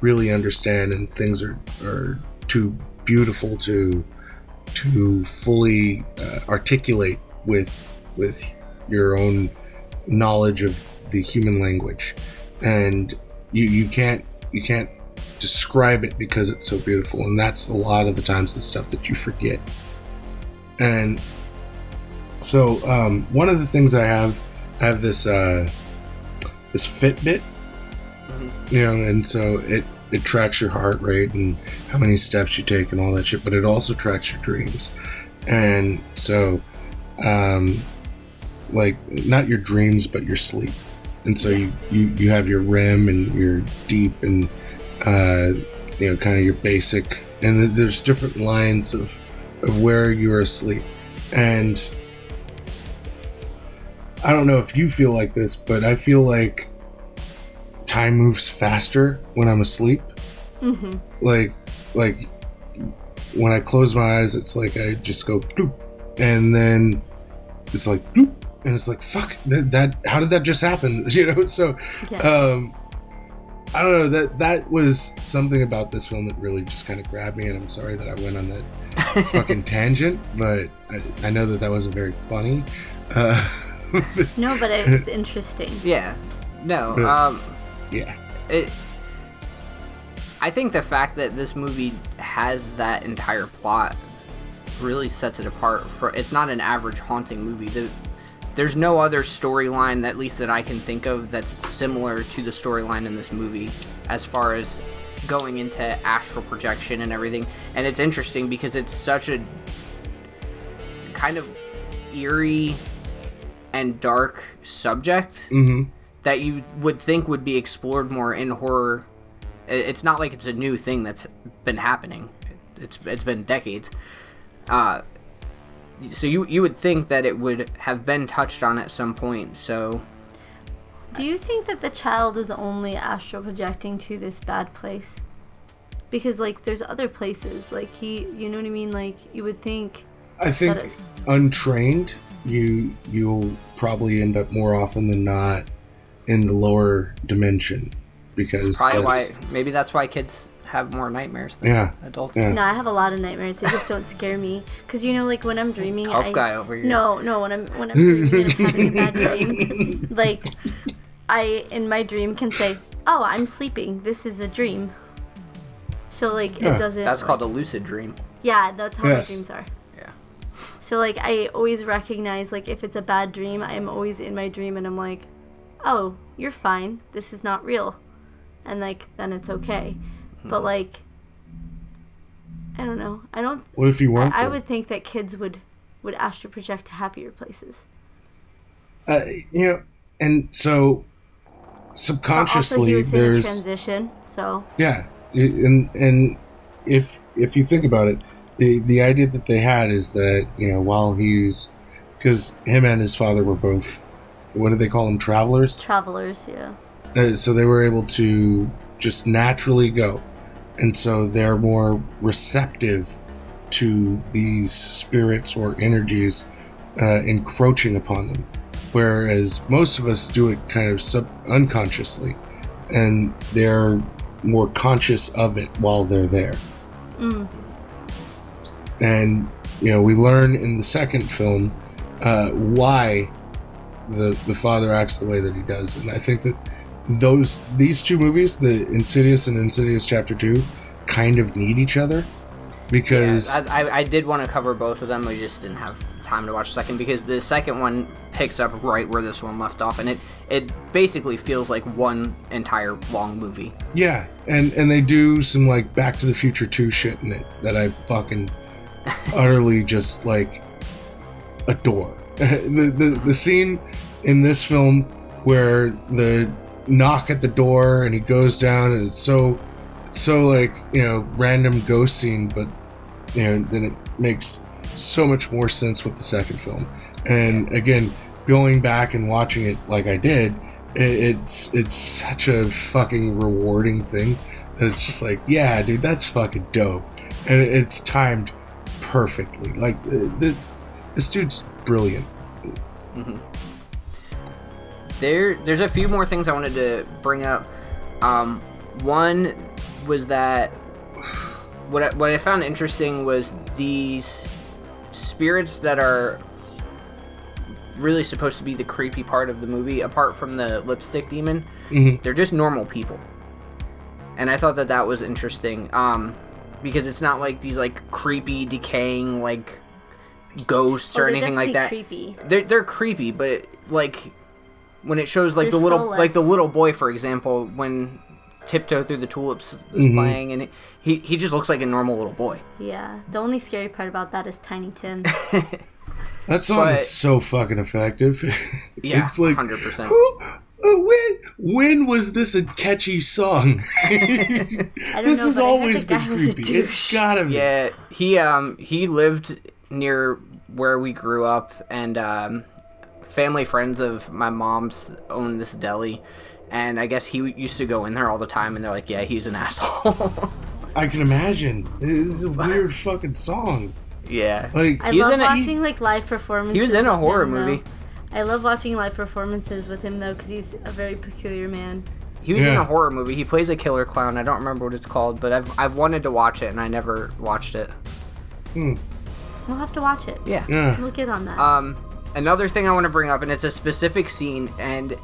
[SPEAKER 4] really understand and things are, are too beautiful to to fully uh, articulate with with your own knowledge of the human language. And you, you can't you can't describe it because it's so beautiful. And that's a lot of the times the stuff that you forget. And So um, one of the things I have, I have this uh, this Fitbit, you know, and so it it tracks your heart rate and how many steps you take and all that shit, but it also tracks your dreams, and so um, like not your dreams but your sleep, and so you you you have your REM and your deep and uh, you know kind of your basic, and there's different lines of of where you're asleep, and I don't know if you feel like this, but I feel like time moves faster when I'm asleep.
[SPEAKER 3] Mm-hmm.
[SPEAKER 4] Like, like when I close my eyes, it's like I just go doop, and then it's like doop, and it's like fuck that. that how did that just happen? You know. So,
[SPEAKER 3] Yeah.
[SPEAKER 4] um, I don't know that that was something about this film that really just kind of grabbed me, and I'm sorry that I went on that fucking tangent, but I, I know that that wasn't very funny. Uh,
[SPEAKER 3] no, but it's interesting.
[SPEAKER 2] Yeah. No. Um.
[SPEAKER 4] Yeah.
[SPEAKER 2] It. I think the fact that this movie has that entire plot really sets it apart. For it's not an average haunting movie. The, there's no other storyline, at least that I can think of, that's similar to the storyline in this movie, as far as going into astral projection and everything. And it's interesting because it's such a kind of eerie and dark subject
[SPEAKER 4] Mm-hmm.
[SPEAKER 2] That you would think would be explored more in horror. It's not like it's a new thing that's been happening. It's it's been decades. Uh, so you you would think that it would have been touched on at some point. So
[SPEAKER 3] Do you think that the child is only astral projecting to this bad place? Because like there's other places like he, you know what I mean? Like you would think
[SPEAKER 4] I think untrained, you you'll probably end up more often than not in the lower dimension because
[SPEAKER 2] probably why maybe that's why kids have more nightmares than
[SPEAKER 4] Yeah,
[SPEAKER 2] adults.
[SPEAKER 4] yeah.
[SPEAKER 3] no, I have a lot of nightmares. They just don't scare me. Cause you know, like when I'm dreaming,
[SPEAKER 2] Tough
[SPEAKER 3] I,
[SPEAKER 2] guy over here.
[SPEAKER 3] No, no, when I'm when I'm dreaming I'm having a bad dream, like I in my dream can say, "Oh, I'm sleeping. This is a dream." So like
[SPEAKER 4] Yeah.
[SPEAKER 3] it doesn't.
[SPEAKER 2] That's called a lucid dream.
[SPEAKER 3] Yeah, that's how
[SPEAKER 4] Yes.
[SPEAKER 3] my dreams are.
[SPEAKER 2] Yeah.
[SPEAKER 3] So like I always recognize like if it's a bad dream, I am always in my dream and I'm like, "Oh, you're fine. This is not real." And like then it's okay.
[SPEAKER 2] Hmm.
[SPEAKER 3] But like I don't know. I don't
[SPEAKER 4] What if you weren't?
[SPEAKER 3] I, I would think that kids would would astral project to happier places.
[SPEAKER 4] uh, you know, and so
[SPEAKER 3] But also he
[SPEAKER 4] subconsciously
[SPEAKER 3] was a
[SPEAKER 4] there's
[SPEAKER 3] transition, so
[SPEAKER 4] yeah, and and if if you think about it, the the idea that they had is that you know while he's because him and his father were both what do they call them travelers?
[SPEAKER 3] Travelers, yeah.
[SPEAKER 4] Uh, so they were able to just naturally go. And so they're more receptive to these spirits or energies uh, encroaching upon them. Whereas most of us do it kind of sub- unconsciously. And they're more conscious of it while they're there.
[SPEAKER 3] Mm.
[SPEAKER 4] and you know we learn in the second film uh, why the the father acts the way that he does and i think that those these two movies the insidious and insidious chapter 2 kind of need each other because
[SPEAKER 2] Yeah, I, I, I did want to cover both of them. We just didn't have time to watch the second because the second one picks up right where this one left off, and it it basically feels like one entire long movie.
[SPEAKER 4] yeah and and they do some like back to the future 2 shit in it that i fucking utterly just like adore the, the the scene in this film where the knock at the door and he goes down and it's so so like you know random ghost scene but you know then it makes so much more sense with the second film. And again going back and watching it like i did it, it's it's such a fucking rewarding thing that it's just like yeah dude that's fucking dope. And it- it's timed perfectly. Like uh, the, this dude's brilliant
[SPEAKER 2] There there's a few more things I wanted to bring up. Um, one was that what I, what I found interesting was these spirits that are really supposed to be the creepy part of the movie, apart from the lipstick demon.
[SPEAKER 4] Mhm.
[SPEAKER 2] They're just normal people, and I thought that that was interesting um, because it's not like these like creepy, decaying like ghosts
[SPEAKER 3] Oh,
[SPEAKER 2] or
[SPEAKER 3] they're
[SPEAKER 2] anything like that.
[SPEAKER 3] creepy.
[SPEAKER 2] They're they're creepy, but like when it shows like
[SPEAKER 3] They're
[SPEAKER 2] the little
[SPEAKER 3] soulless.
[SPEAKER 2] like the little boy, for example, when tiptoe through the tulips is
[SPEAKER 4] Mm-hmm.
[SPEAKER 2] playing, and he he just looks like a normal little boy.
[SPEAKER 3] Yeah. The only scary part about that is Tiny Tim.
[SPEAKER 4] That song
[SPEAKER 2] But-
[SPEAKER 4] is so fucking effective.
[SPEAKER 2] Yeah,
[SPEAKER 4] it's like
[SPEAKER 2] 100%.
[SPEAKER 4] Who, uh, when when was this a catchy song?
[SPEAKER 3] I don't
[SPEAKER 4] this
[SPEAKER 3] know,
[SPEAKER 4] has
[SPEAKER 3] but I heard
[SPEAKER 4] always been creepy.
[SPEAKER 3] douche.
[SPEAKER 4] It's gotta be.
[SPEAKER 2] Yeah, he um he lived near where we grew up, and um, family friends of my mom's own this deli, and I guess he used to go in there all the time, and they're like, yeah, he's an asshole.
[SPEAKER 4] I can imagine. This is a weird fucking song.
[SPEAKER 2] yeah,
[SPEAKER 4] Like
[SPEAKER 3] I
[SPEAKER 2] He was
[SPEAKER 3] love
[SPEAKER 2] in a-
[SPEAKER 3] watching like live performances.
[SPEAKER 2] he was in a horror
[SPEAKER 3] him, though.
[SPEAKER 2] movie.
[SPEAKER 3] I love watching live performances with him though, because he's a very peculiar man.
[SPEAKER 2] He was in a horror movie. He plays a killer clown. I don't remember what it's called, but I've I've wanted to watch it and I never watched it.
[SPEAKER 3] We'll have to watch it.
[SPEAKER 2] Yeah.
[SPEAKER 4] yeah.
[SPEAKER 3] We'll get on that.
[SPEAKER 2] Um, another thing I want to bring up, and it's a specific scene, and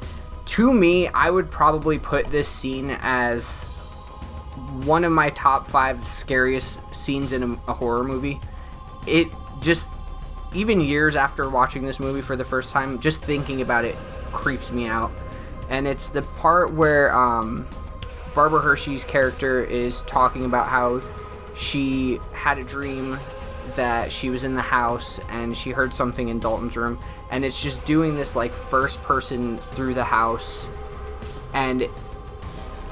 [SPEAKER 2] to me, I would probably put this scene as one of my top five scariest scenes in a, a horror movie. It just, even years after watching this movie for the first time, just thinking about it creeps me out. And it's the part where um, Barbara Hershey's character is talking about how she had a dream that she was in the house and she heard something in Dalton's room and it's just doing this like first person through the house and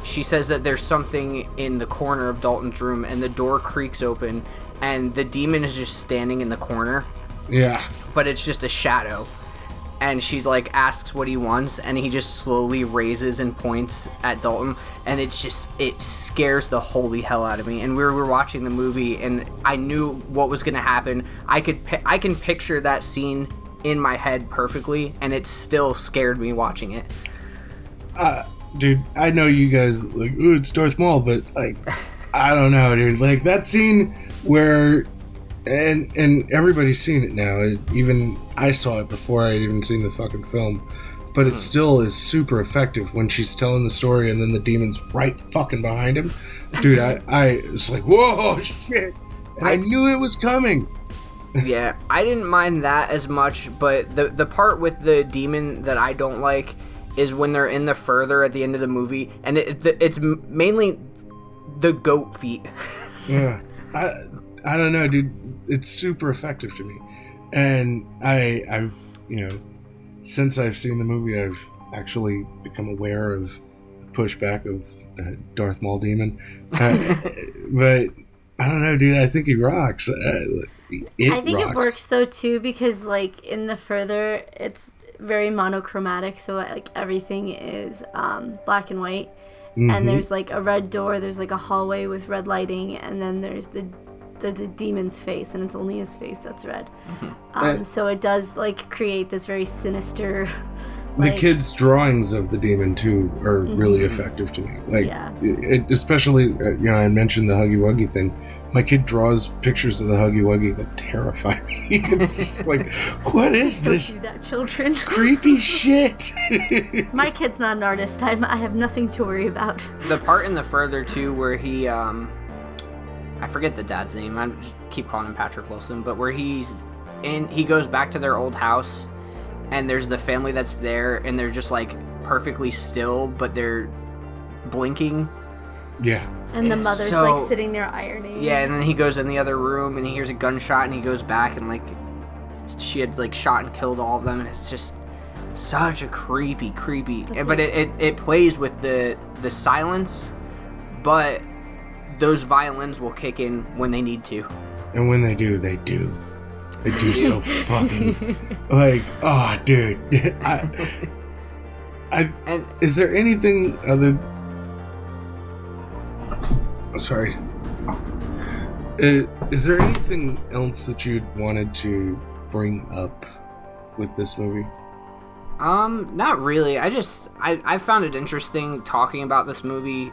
[SPEAKER 2] she says that there's something in the corner of Dalton's room and the door creaks open and the demon is just standing in the corner
[SPEAKER 4] Yeah.
[SPEAKER 2] but it's just a shadow. And she's like asks what he wants, and he just slowly raises and points at Dalton, and it's just it scares the holy hell out of me. And we were, we were watching the movie, and I knew what was gonna happen. I could pi- I can picture that scene in my head perfectly, and it still scared me watching it.
[SPEAKER 4] Uh, dude, I know you guys like, ooh, it's Darth Maul, but like, I don't know, dude. Like that scene where, and and everybody's seen it now. It, even I saw it before I had even seen the fucking film, but it hmm. still is super effective when she's telling the story and then the demon's right fucking behind him, dude. I I was like, whoa, shit, and I knew it was coming.
[SPEAKER 2] yeah, I didn't mind that as much, but the the part with the demon that I don't like is when they're in the further at the end of the movie, and it, it- it's mainly the goat feet.
[SPEAKER 4] Yeah, I I don't know, dude. It's super effective to me, and I I've you know since I've seen the movie, I've actually become aware of the pushback of uh, Darth Maul Demon, uh, but I don't know, dude. I think he rocks. Uh, it
[SPEAKER 3] I think
[SPEAKER 4] rocks.
[SPEAKER 3] it works though too because like in the further it's very monochromatic so like everything is um, black and white
[SPEAKER 4] Mm-hmm.
[SPEAKER 3] and there's like a red door there's like a hallway with red lighting and then there's the the, the demon's face and it's only his face that's red
[SPEAKER 4] Uh,
[SPEAKER 3] um, so it does like create this very sinister
[SPEAKER 4] the kids' drawings of the demon too are really effective to me. Like,
[SPEAKER 3] Yeah.
[SPEAKER 4] it, especially uh, you know, I mentioned the Huggy Wuggy thing. My kid draws pictures of the Huggy Wuggy that terrify me. it's just like, what is
[SPEAKER 3] don't do
[SPEAKER 4] this
[SPEAKER 3] that children
[SPEAKER 4] creepy shit?
[SPEAKER 3] my kid's not an artist I'm, i have nothing to worry about
[SPEAKER 2] the part in the further too where he um I forget the dad's name. I keep calling him Patrick Wilson, but where he's in he goes back to their old house and there's the family that's there and they're just like perfectly still but they're blinking.
[SPEAKER 4] yeah,
[SPEAKER 3] and the mother's
[SPEAKER 2] so-
[SPEAKER 3] like sitting there ironing
[SPEAKER 2] Yeah, and then he goes in the other room and he hears a gunshot and he goes back and like she had like shot and killed all of them and it's just such a creepy creepy
[SPEAKER 3] But
[SPEAKER 2] but, it, it, it plays with the the silence but those violins will kick in when they need to
[SPEAKER 4] and when they do, they do. They do so fucking like, oh, dude. I, I
[SPEAKER 2] and
[SPEAKER 4] Is there anything other? Sorry. Uh, is there anything else that you wanted to bring up with this movie?
[SPEAKER 2] um not really i just i i found it interesting talking about this movie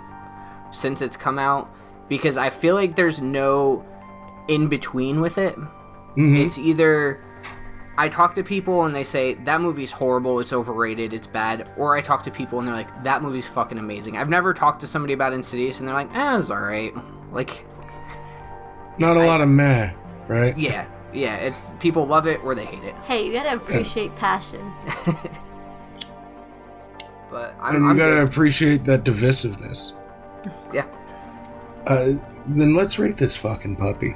[SPEAKER 2] since it's come out because i feel like there's no in between with it
[SPEAKER 4] Mhm.
[SPEAKER 2] It's either I talk to people and they say that movie's horrible, it's overrated, it's bad, or I talk to people and they're like that movie's fucking amazing. I've never talked to somebody about Insidious and they're like, "Eh, it's all right." Like,
[SPEAKER 4] Not a lot of meh, right?
[SPEAKER 2] yeah. yeah, it's people love it or they hate it.
[SPEAKER 3] Hey, you gotta appreciate passion.
[SPEAKER 2] But I'm,
[SPEAKER 4] and you
[SPEAKER 2] I'm
[SPEAKER 4] gotta
[SPEAKER 2] good.
[SPEAKER 4] appreciate that divisiveness.
[SPEAKER 2] yeah.
[SPEAKER 4] Uh, then let's rate this fucking puppy.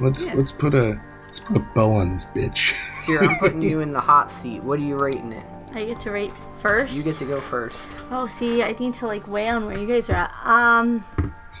[SPEAKER 4] Let's let's put a let's put a bow on this bitch.
[SPEAKER 2] Sierra, I'm putting you in the hot seat. What are you rating it?
[SPEAKER 3] I get to rate first.
[SPEAKER 2] You get to go first.
[SPEAKER 3] Oh, see, I need to like weigh on where you guys are at. Um,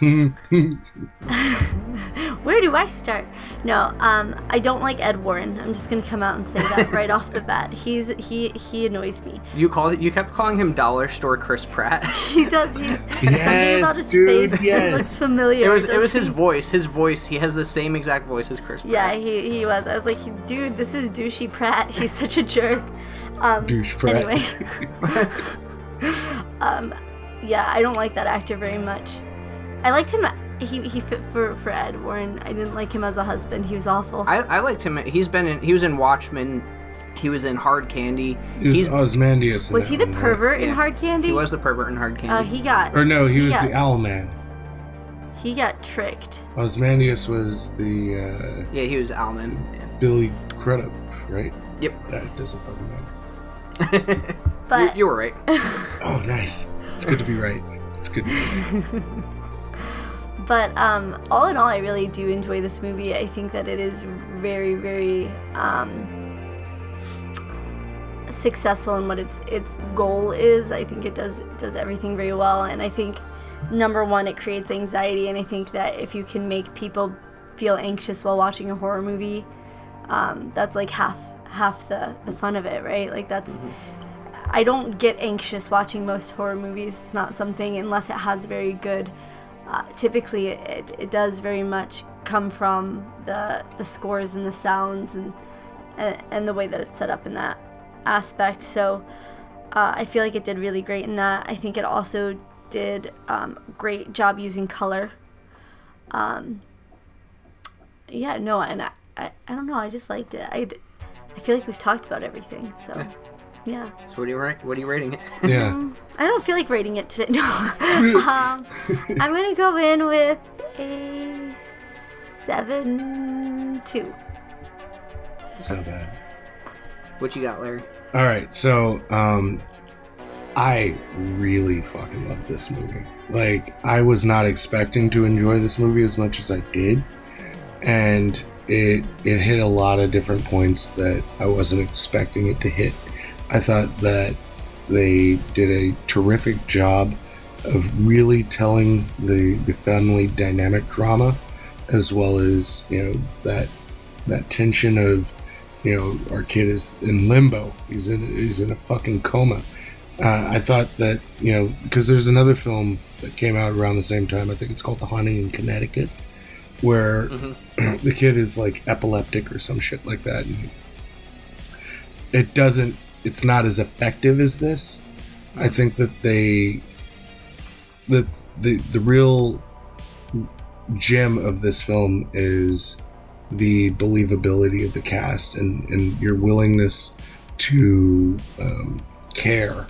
[SPEAKER 3] where do I start? No, um, I don't like Ed Warren. I'm just gonna come out and say that right off the bat. He's he he annoys me.
[SPEAKER 2] You called it. You kept calling him Dollar Store Chris Pratt.
[SPEAKER 3] He does. He, something about
[SPEAKER 4] yes,
[SPEAKER 3] his
[SPEAKER 4] dude.
[SPEAKER 3] face
[SPEAKER 4] Yes.
[SPEAKER 3] looks familiar.
[SPEAKER 2] it was it
[SPEAKER 3] doesn't
[SPEAKER 2] was his voice. His voice. He has the same exact voice as Chris Pratt.
[SPEAKER 3] Yeah, he, he was. I was like, dude, this is douchey Pratt. He's such a jerk. Um,
[SPEAKER 4] Douche Pratt.
[SPEAKER 3] Anyway. um, yeah, I don't like that actor very much. I liked him. He, he fit for, for Ed Warren. I didn't like him as a husband. He was awful.
[SPEAKER 2] I, I liked him. He's been in. He was in Watchmen. He was in Hard Candy.
[SPEAKER 4] He was
[SPEAKER 2] He's
[SPEAKER 4] Ozymandias.
[SPEAKER 3] was he the
[SPEAKER 4] one, right?
[SPEAKER 3] pervert in
[SPEAKER 2] Yeah.
[SPEAKER 3] Hard Candy?
[SPEAKER 2] he was the pervert in Hard
[SPEAKER 3] Uh,
[SPEAKER 2] Candy.
[SPEAKER 3] he got
[SPEAKER 4] Or no, he was
[SPEAKER 3] Yeah.
[SPEAKER 4] the Owl Man.
[SPEAKER 3] he got tricked.
[SPEAKER 4] Ozymandias was the
[SPEAKER 2] yeah, he was Alman.
[SPEAKER 4] uh, Billy Crudup, right?
[SPEAKER 2] Yep.
[SPEAKER 4] That doesn't fucking matter.
[SPEAKER 2] you,
[SPEAKER 3] But
[SPEAKER 2] you were right.
[SPEAKER 4] Oh, nice. It's good to be right. It's good. To be right.
[SPEAKER 3] But um, all in all, I really do enjoy this movie. I think that it is very, very um, successful in what its its goal is. I think it does it does everything very well, and I think number one, it creates anxiety. And I think that if you can make people feel anxious while watching a horror movie, um, that's like half half the the fun of it, right? Like that's. I don't get anxious watching most horror movies. It's not something unless it has very good. Uh, typically, it, it does very much come from the the scores and the sounds and and, and the way that it's set up in that aspect. So uh, I feel like it did really great in that. I think it also did um, great job using color. Um, yeah, no, and I, I, I don't know. I just liked it. I, I feel like we've talked about everything. So yeah.
[SPEAKER 2] So what are you ra- what are you rating it?
[SPEAKER 4] Yeah.
[SPEAKER 3] I don't feel like rating it today. No. um, I'm gonna go in with a seven two.
[SPEAKER 4] So bad.
[SPEAKER 2] What you got, Larry?
[SPEAKER 4] All right, so um, I really fucking love this movie. Like, I was not expecting to enjoy this movie as much as I did, and it it hit a lot of different points that I wasn't expecting it to hit. I thought that they did a terrific job of really telling the the family dynamic drama, as well as you know that that tension of you know, our kid is in limbo. He's in he's in a fucking coma. Uh, I thought that you know because there's another film that came out around the same time. I think it's called The Haunting in Connecticut, where the kid is like epileptic or some shit like that, and it doesn't. It's not as effective as this. I think that they the the the real gem of this film is the believability of the cast and, and your willingness to um, care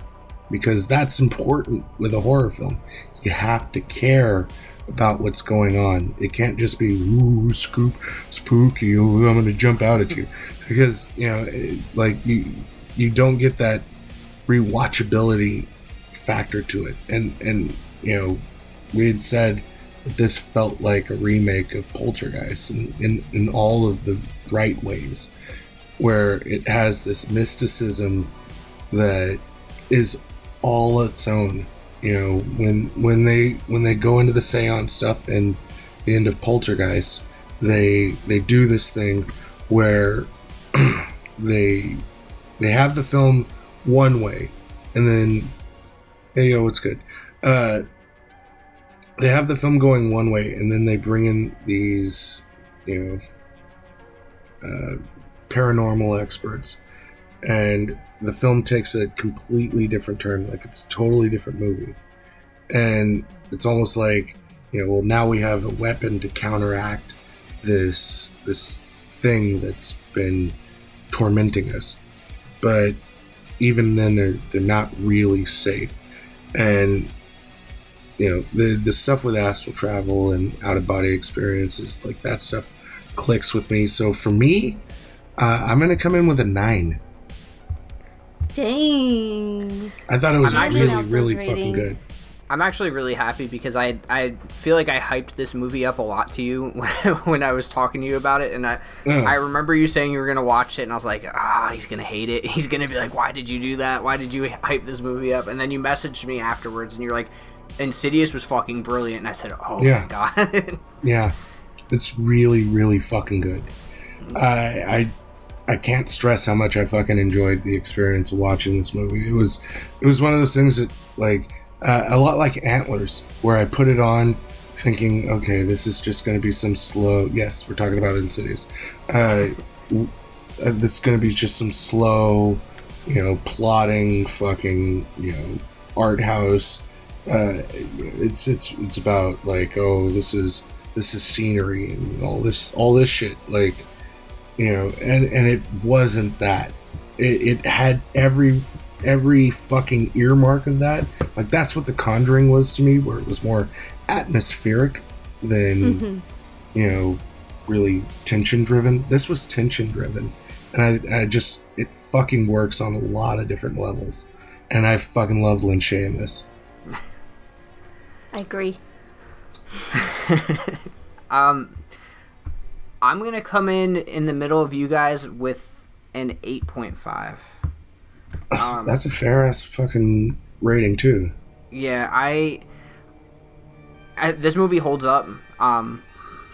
[SPEAKER 4] because that's important with a horror film. You have to care about what's going on. It can't just be ooh scoop spooky. Oh, I'm going to jump out at you because you know it, like you you don't get that rewatchability factor to it. And and you know we had said that this felt like a remake of Poltergeist in, in, in all of the right ways, where it has this mysticism that is all its own. You know, when when they when they go into the seance stuff and the end of Poltergeist, they they do this thing where they they have the film one way, and then hey yo, what's good? Uh, they have the film going one way, and then they bring in these, you know, uh, paranormal experts, and the film takes a completely different turn. Like it's a totally different movie, and it's almost like you know, well, now we have a weapon to counteract this this thing that's been tormenting us, but even then, they're they're not really safe, and you know the the stuff with astral travel and out of body experiences like that stuff clicks with me. So for me, uh, I'm gonna come in with a nine.
[SPEAKER 3] Dang.
[SPEAKER 4] I thought it was
[SPEAKER 2] I'm actually-
[SPEAKER 4] really,
[SPEAKER 3] Out
[SPEAKER 4] really fucking
[SPEAKER 3] ratings.
[SPEAKER 4] good.
[SPEAKER 2] I'm actually really happy because I I feel like I hyped this movie up a lot to you when, when I was talking to you about it, and I
[SPEAKER 4] Yeah.
[SPEAKER 2] I remember you saying you were gonna watch it, and I was like, ah, he's gonna hate it. He's gonna be like, why did you do that? Why did you hype this movie up? And then you messaged me afterwards, and you're like, Insidious was fucking brilliant, and I said, oh
[SPEAKER 4] Yeah.
[SPEAKER 2] my god.
[SPEAKER 4] Yeah, it's really, really fucking good. I, I, I can't stress how much I fucking enjoyed the experience of watching this movie. It was, it was one of those things that, like, uh, a lot like Antlers, where I put it on, thinking, okay, this is just going to be some slow. Yes, we're talking about Insidious. Uh, uh, this is going to be just some slow, you know, plotting, fucking, you know, art house. Uh, it's it's it's about like, oh, this is this is scenery and all this all this shit like you know and and it wasn't that it, it had every every fucking earmark of that like that's what the conjuring was to me where it was more atmospheric than
[SPEAKER 3] Mhm.
[SPEAKER 4] you know really tension driven this was tension driven and I, I just it fucking works on a lot of different levels and i fucking love lin Shaye in this
[SPEAKER 3] I agree.
[SPEAKER 2] um, I'm gonna come in in the middle of you guys with an 8.5.
[SPEAKER 4] that's,
[SPEAKER 2] Um,
[SPEAKER 4] that's a fair ass fucking rating too
[SPEAKER 2] Yeah, I, I this movie holds up. Um,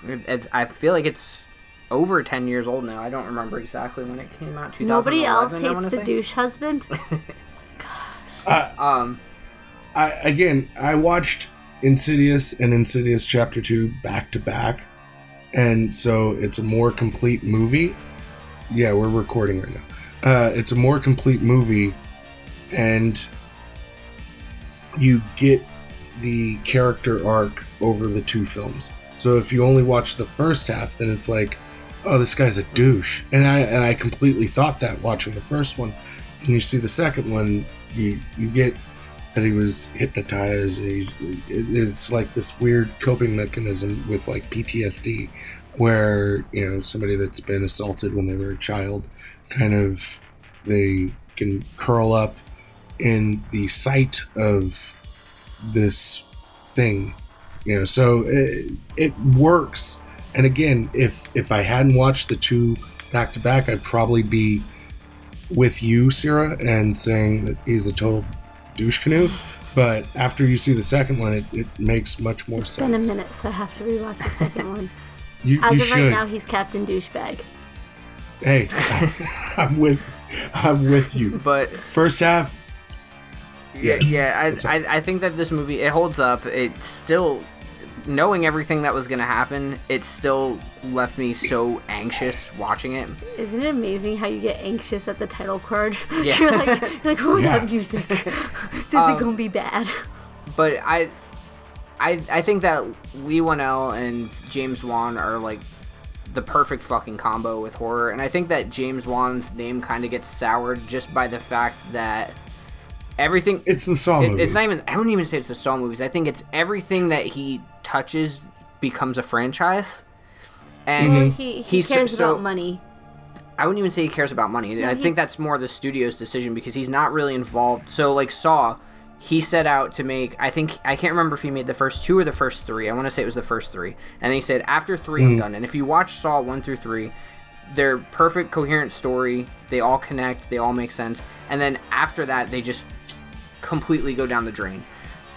[SPEAKER 2] it, it, I feel like it's over ten years old now. I don't remember exactly when it came out.
[SPEAKER 3] Nobody else
[SPEAKER 2] 2011, I wanna
[SPEAKER 3] hates the
[SPEAKER 2] say.
[SPEAKER 3] douche husband. Gosh.
[SPEAKER 2] Um,
[SPEAKER 4] I again, I watched Insidious and Insidious Chapter Two back to back, and so it's a more complete movie. Yeah, we're recording right now. Uh, it's a more complete movie, and you get the character arc over the two films. So if you only watch the first half, then it's like, oh, this guy's a douche, and I and I completely thought that watching the first one. And you see the second one, you you get that he was hypnotized. It's like this weird coping mechanism with like PTSD, where you know somebody that's been assaulted when they were a child, kind of they can curl up in the sight of this thing, you know. So it, it works. And again, if if I hadn't watched the two back to back, I'd probably be with you, Sierra, and saying that he's a total douche canoe. But after you see the second one, it, it makes much more
[SPEAKER 3] It's been a minute, so I have to rewatch the second one.
[SPEAKER 4] You,
[SPEAKER 3] As
[SPEAKER 4] you
[SPEAKER 3] of
[SPEAKER 4] should.
[SPEAKER 3] right now, he's Captain Douchebag.
[SPEAKER 4] hey, I'm with, I'm with you.
[SPEAKER 2] but
[SPEAKER 4] First half,
[SPEAKER 2] yeah,
[SPEAKER 4] Yes.
[SPEAKER 2] yeah,
[SPEAKER 4] What's
[SPEAKER 2] I. I, I think that this movie it holds up. It still, knowing everything that was gonna happen, it still left me so anxious watching it.
[SPEAKER 3] Isn't it amazing how you get anxious at the title card?
[SPEAKER 2] Yeah.
[SPEAKER 3] you're like, you're like, oh,
[SPEAKER 4] Yeah.
[SPEAKER 3] that music. this
[SPEAKER 2] Um,
[SPEAKER 3] is gonna be bad.
[SPEAKER 2] but I, I, I think that Leigh Whannell and James Wan are like the perfect fucking combo with horror, and I think that James Wan's name kind of gets soured just by the fact that everything.
[SPEAKER 4] it's the Saw
[SPEAKER 2] it-
[SPEAKER 4] movies.
[SPEAKER 2] it's not even. I wouldn't even say it's the Saw movies. I think it's everything that he touches becomes a franchise, and
[SPEAKER 3] Well, he, he
[SPEAKER 2] he's
[SPEAKER 3] cares
[SPEAKER 2] so-
[SPEAKER 3] about money.
[SPEAKER 2] I wouldn't even say he cares about money. I
[SPEAKER 3] he-
[SPEAKER 2] think that's more the studio's decision because he's not really involved. So like Saw, he set out to make. I think I can't remember if he made the first two or the first three. I want to say it was the first three. And he said after 3 I'm mm-hmm. done. And if you watch Saw one through three, they're perfect, coherent story. They all connect. They all make sense. And then after that, they just completely go down the drain.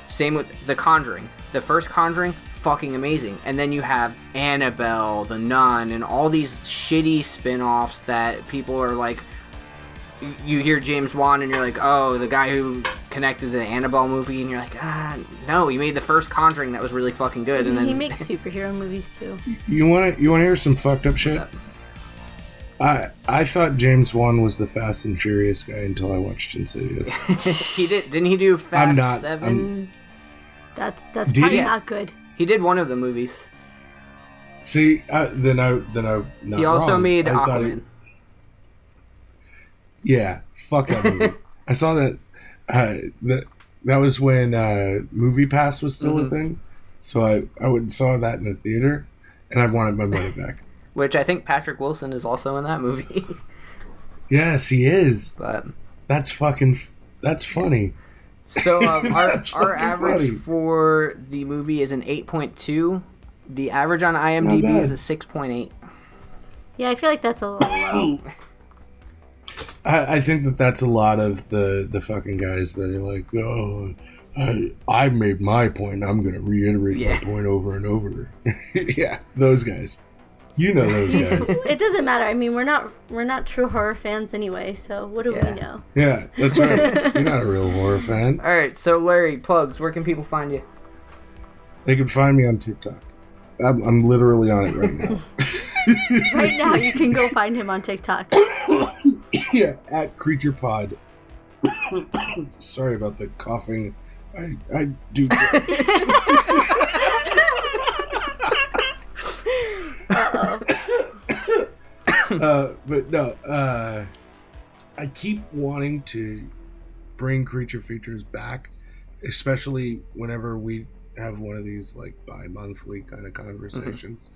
[SPEAKER 2] Same with The Conjuring. The first Conjuring, fucking amazing. And then you have Annabelle, The Nun, and all these shitty spin offs that people are like. you- You hear James Wan and you're like, oh, the guy who connected to the Annabelle movie, and you're like, ah, no, he made the first Conjuring that was really fucking good, and then
[SPEAKER 3] he makes superhero movies too.
[SPEAKER 4] You want to you want to hear some fucked up shit?
[SPEAKER 2] up?
[SPEAKER 4] I I thought James Wan was the Fast and Furious guy until I watched Insidious.
[SPEAKER 2] he did, didn't he do Fast
[SPEAKER 4] not-
[SPEAKER 2] Seven?
[SPEAKER 4] I'm-
[SPEAKER 3] That that's
[SPEAKER 4] Did
[SPEAKER 3] probably
[SPEAKER 4] he?
[SPEAKER 3] not good.
[SPEAKER 2] He did one of the movies.
[SPEAKER 4] See, uh, then I then I not
[SPEAKER 2] he also
[SPEAKER 4] wrong.
[SPEAKER 2] made
[SPEAKER 4] I thought he-
[SPEAKER 2] Aquaman.
[SPEAKER 4] Yeah, fuck that movie. I saw that. Uh, that that was when uh, Movie Pass was still
[SPEAKER 2] Mm-hmm.
[SPEAKER 4] a thing. So I I went and saw that in the theater, and I wanted my money back.
[SPEAKER 2] Which I think Patrick Wilson is also in that movie.
[SPEAKER 4] Yes, he is.
[SPEAKER 2] but
[SPEAKER 4] That's fucking. That's funny.
[SPEAKER 2] so um, our our average
[SPEAKER 4] funny.
[SPEAKER 2] for the movie is an eight point two. The average on IMDb is a six point eight.
[SPEAKER 3] Yeah, I feel like that's a little low.
[SPEAKER 4] I, I think that that's a lot of the the fucking guys that are like, oh, I I've made my point. I'm gonna reiterate
[SPEAKER 2] Yeah.
[SPEAKER 4] my point over and over. yeah, those guys. You know those guys.
[SPEAKER 3] it doesn't matter. I mean, we're not we're not true horror fans anyway. So what do
[SPEAKER 2] Yeah.
[SPEAKER 3] we know?
[SPEAKER 4] Yeah, that's right. You're not a real horror fan.
[SPEAKER 2] All right, so Larry, plugs. Where can people find you?
[SPEAKER 4] They can find me on TikTok. I'm, I'm literally on it right now.
[SPEAKER 3] Right now, you can go find him on TikTok.
[SPEAKER 4] yeah, at Creature Pod. Sorry about the coughing. I I do. uh, but no, uh, I keep wanting to bring creature features back, especially whenever we have one of these like bi-monthly kind of conversations.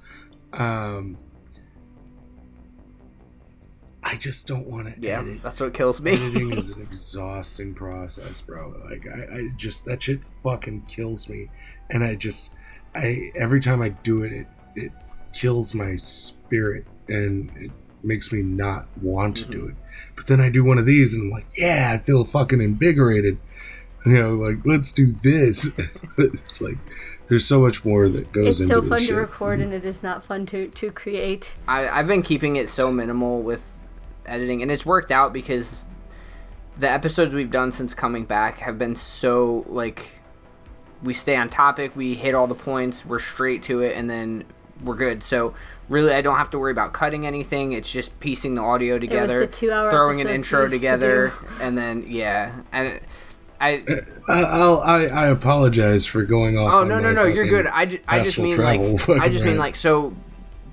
[SPEAKER 4] Um, I just don't want to
[SPEAKER 2] Yeah,
[SPEAKER 4] edit.
[SPEAKER 2] that's what kills me.
[SPEAKER 4] Editing is an exhausting process, bro. Like I, I just that shit fucking kills me, and I just, I every time I do it, it it kills my spirit, and it makes me not want to do mm-hmm. it. But then I do one of these, and I'm like, yeah, I feel fucking invigorated. You know, like let's do this. it's like there's so much more that goes into this.
[SPEAKER 3] It's
[SPEAKER 4] into
[SPEAKER 3] so
[SPEAKER 4] this
[SPEAKER 3] fun
[SPEAKER 4] shit.
[SPEAKER 3] to record, and mm-hmm. it is not fun to to create.
[SPEAKER 2] I, I've been keeping it so minimal with editing, and it's worked out because the episodes we've done since coming back have been so like we stay on topic, we hit all the points, we're straight to it, and then we're good. So really, I don't have to worry about cutting anything. It's just piecing the audio together,
[SPEAKER 3] the two-hour
[SPEAKER 2] throwing an intro
[SPEAKER 3] used to
[SPEAKER 2] together, and then yeah, and I.
[SPEAKER 4] I, I'll, I I apologize for going off.
[SPEAKER 2] Oh
[SPEAKER 4] on
[SPEAKER 2] no no no! You're good. I, ju- I just mean like I just mean like so.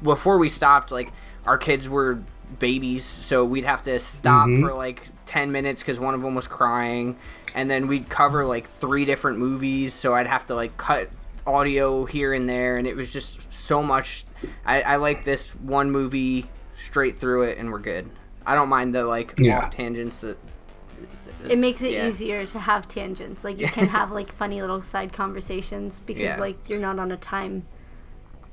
[SPEAKER 2] Before we stopped, like our kids were babies, so we'd have to stop
[SPEAKER 4] Mhm.
[SPEAKER 2] for like ten minutes because one of them was crying, and then we'd cover like three different movies. So I'd have to like cut audio here and there, and it was just so much. I, I like this one movie straight through it, and we're good. I don't mind the like
[SPEAKER 4] Yeah.
[SPEAKER 2] off tangents that.
[SPEAKER 3] It makes it
[SPEAKER 2] yeah.
[SPEAKER 3] easier to have tangents. Like you can have like funny little side conversations because
[SPEAKER 2] Yeah.
[SPEAKER 3] like you're not on a time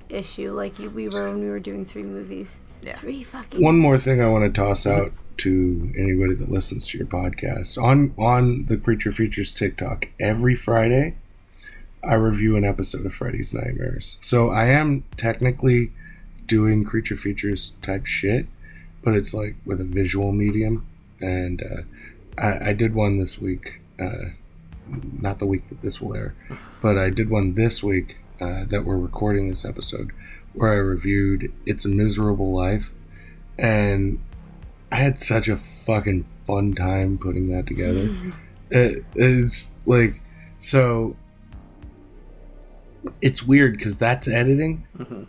[SPEAKER 3] issue like you, we were when we were doing three movies.
[SPEAKER 2] Yeah.
[SPEAKER 3] Three fucking.
[SPEAKER 4] One more thing I want to toss out to anybody that listens to your podcast on on the Creature Features TikTok every Friday. I review an episode of Freddy's Nightmares. So I am technically doing creature features type shit, but it's like with a visual medium. And uh, I, I did one this week, uh, not the week that this will air, but I did one this week uh, that we're recording this episode where I reviewed It's a Miserable Life. And I had such a fucking fun time putting that together. it, it's like, so it's weird because that's editing,
[SPEAKER 2] Mhm.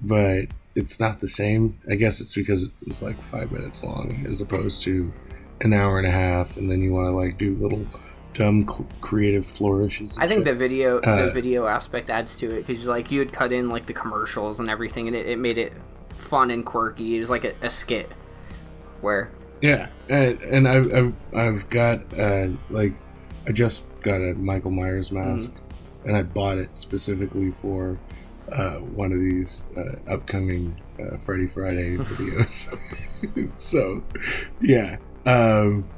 [SPEAKER 4] but it's not the same. I guess it's because it was like five minutes long as opposed to an hour and a half, and then you want to like do little dumb cl- creative flourishes.
[SPEAKER 2] I think
[SPEAKER 4] shit.
[SPEAKER 2] the video the
[SPEAKER 4] Uh,
[SPEAKER 2] video aspect adds to it because like you had cut in like the commercials and everything, and it, it made it fun and quirky. It was like a, a skit where
[SPEAKER 4] Yeah, and, and I've, I've I've got uh, like I just got a Michael Myers mask, and I bought it specifically for uh, one of these uh, upcoming uh, Freddy Friday videos. so, yeah, um,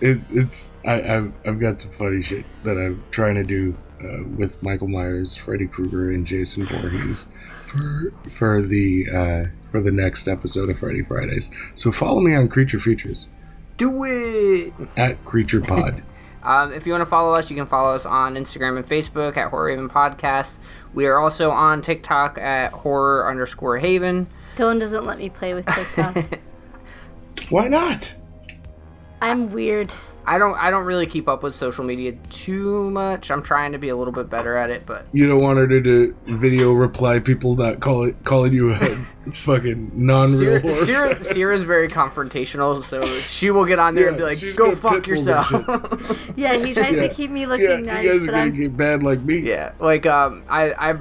[SPEAKER 4] it, it's I, I've I've got some funny shit that I'm trying to do uh, with Michael Myers, Freddy Krueger, and Jason Voorhees for for the uh, for the next episode of Freddy Fridays. So follow me on Creature Features
[SPEAKER 2] do it.
[SPEAKER 4] at Creature Pod.
[SPEAKER 2] Um, if you want to follow us, you can follow us on Instagram and Facebook at Horror Haven Podcast. We are also on TikTok at horror underscore Haven.
[SPEAKER 3] Dylan doesn't let me play with TikTok.
[SPEAKER 4] Why not?
[SPEAKER 3] I'm weird.
[SPEAKER 2] I don't I don't really keep up with social media too much. I'm trying to be a little bit better at it, but
[SPEAKER 4] You don't want her to do video reply people not call it, calling you a fucking non-real
[SPEAKER 2] Sierra, Sierra,
[SPEAKER 4] fan.
[SPEAKER 2] Sierra's very confrontational, so she will get on there and be like, "Go fuck yourself."
[SPEAKER 3] Yeah, he tries
[SPEAKER 4] Yeah.
[SPEAKER 3] to keep me looking
[SPEAKER 4] Yeah,
[SPEAKER 3] looking
[SPEAKER 4] you guys are gonna
[SPEAKER 3] I'm
[SPEAKER 4] get bad like me.
[SPEAKER 2] Yeah, like um, I I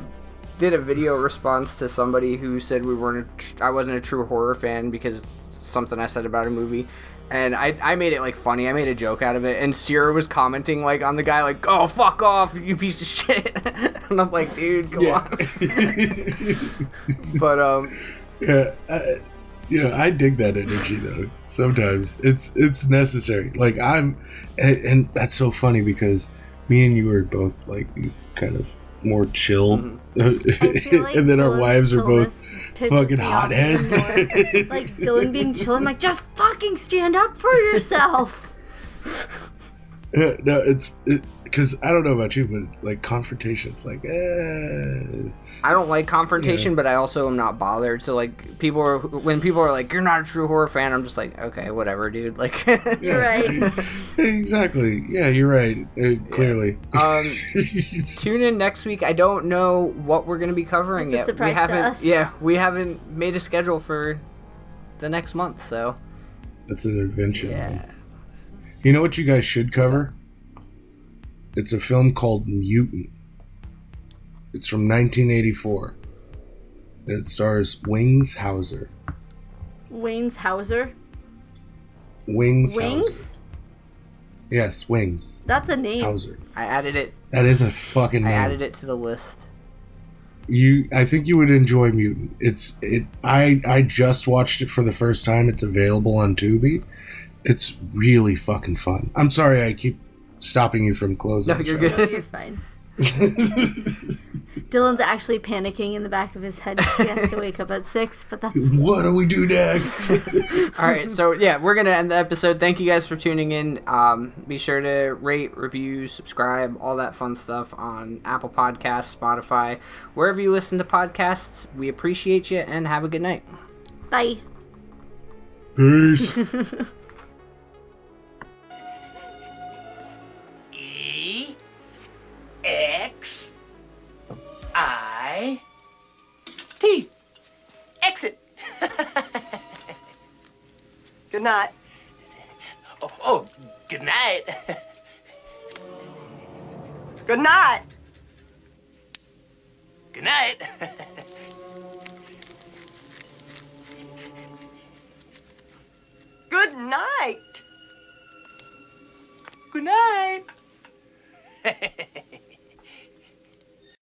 [SPEAKER 2] did a video response to somebody who said we weren't. A tr- I wasn't a true horror fan because something I said about a movie. And I, I made it like funny. I made a joke out of it, and Sierra was commenting like on the guy like, "Oh fuck off, you piece of shit," and I'm like, "Dude, come
[SPEAKER 4] Yeah.
[SPEAKER 2] on." But um,
[SPEAKER 4] yeah, I, yeah, I dig that energy though. Sometimes it's it's necessary. Like I'm, and, and that's so funny because me and you are both like these kind of more chill,
[SPEAKER 2] Mm-hmm.
[SPEAKER 3] Like
[SPEAKER 4] and then our wives are both
[SPEAKER 3] chillness pisses
[SPEAKER 4] fucking hotheads.
[SPEAKER 3] like Dylan being chill, I'm like, just fucking stand up for yourself.
[SPEAKER 4] Yeah, no, it's because I don't know about you, but like confrontations, like, eh,
[SPEAKER 2] I don't like confrontation, but I also am not bothered. So like people are when people are like, "You're not a true horror fan," I'm just like, "Okay, whatever, dude." Like,
[SPEAKER 3] You're right.
[SPEAKER 4] exactly. Yeah, you're right. Uh, clearly.
[SPEAKER 2] um, tune in next week. I don't know what we're gonna be covering
[SPEAKER 3] It's a
[SPEAKER 2] yet.
[SPEAKER 3] surprise
[SPEAKER 2] we haven't.
[SPEAKER 3] us.
[SPEAKER 2] Yeah, we haven't made a schedule for the next month. So
[SPEAKER 4] It's an adventure.
[SPEAKER 2] yeah.
[SPEAKER 4] man. You know what you guys should cover? It's a film called Mutant. It's from 1984. It stars Wings Hauser.
[SPEAKER 3] Wayne's Hauser.
[SPEAKER 4] Wings,
[SPEAKER 3] Wings?
[SPEAKER 4] Hauser. Yes, Wings
[SPEAKER 3] That's a name.
[SPEAKER 4] Hauser.
[SPEAKER 2] I added it.
[SPEAKER 4] That is a fucking
[SPEAKER 2] I
[SPEAKER 4] name.
[SPEAKER 2] added it to the list.
[SPEAKER 4] you I think you would enjoy Mutant. It's it I I just watched it for the first time. It's available on Tubi. It's really fucking fun. I'm sorry I keep stopping you from closing.
[SPEAKER 2] No, you're
[SPEAKER 4] show.
[SPEAKER 2] Good.
[SPEAKER 3] you're fine. Dylan's actually panicking in the back of his head. he has to wake up at six, but that's
[SPEAKER 4] What do we do next?
[SPEAKER 2] All right, so yeah, we're gonna end the episode. Thank you guys for tuning in. Um, be sure to rate, review, subscribe, all that fun stuff on Apple Podcasts, Spotify, wherever you listen to podcasts. We appreciate you and have a good night.
[SPEAKER 3] bye.
[SPEAKER 4] Peace.
[SPEAKER 5] X I T. Exit.
[SPEAKER 6] Good night.
[SPEAKER 5] Oh, oh good night.
[SPEAKER 6] Good night.
[SPEAKER 5] good night.
[SPEAKER 6] Good night.
[SPEAKER 5] good night.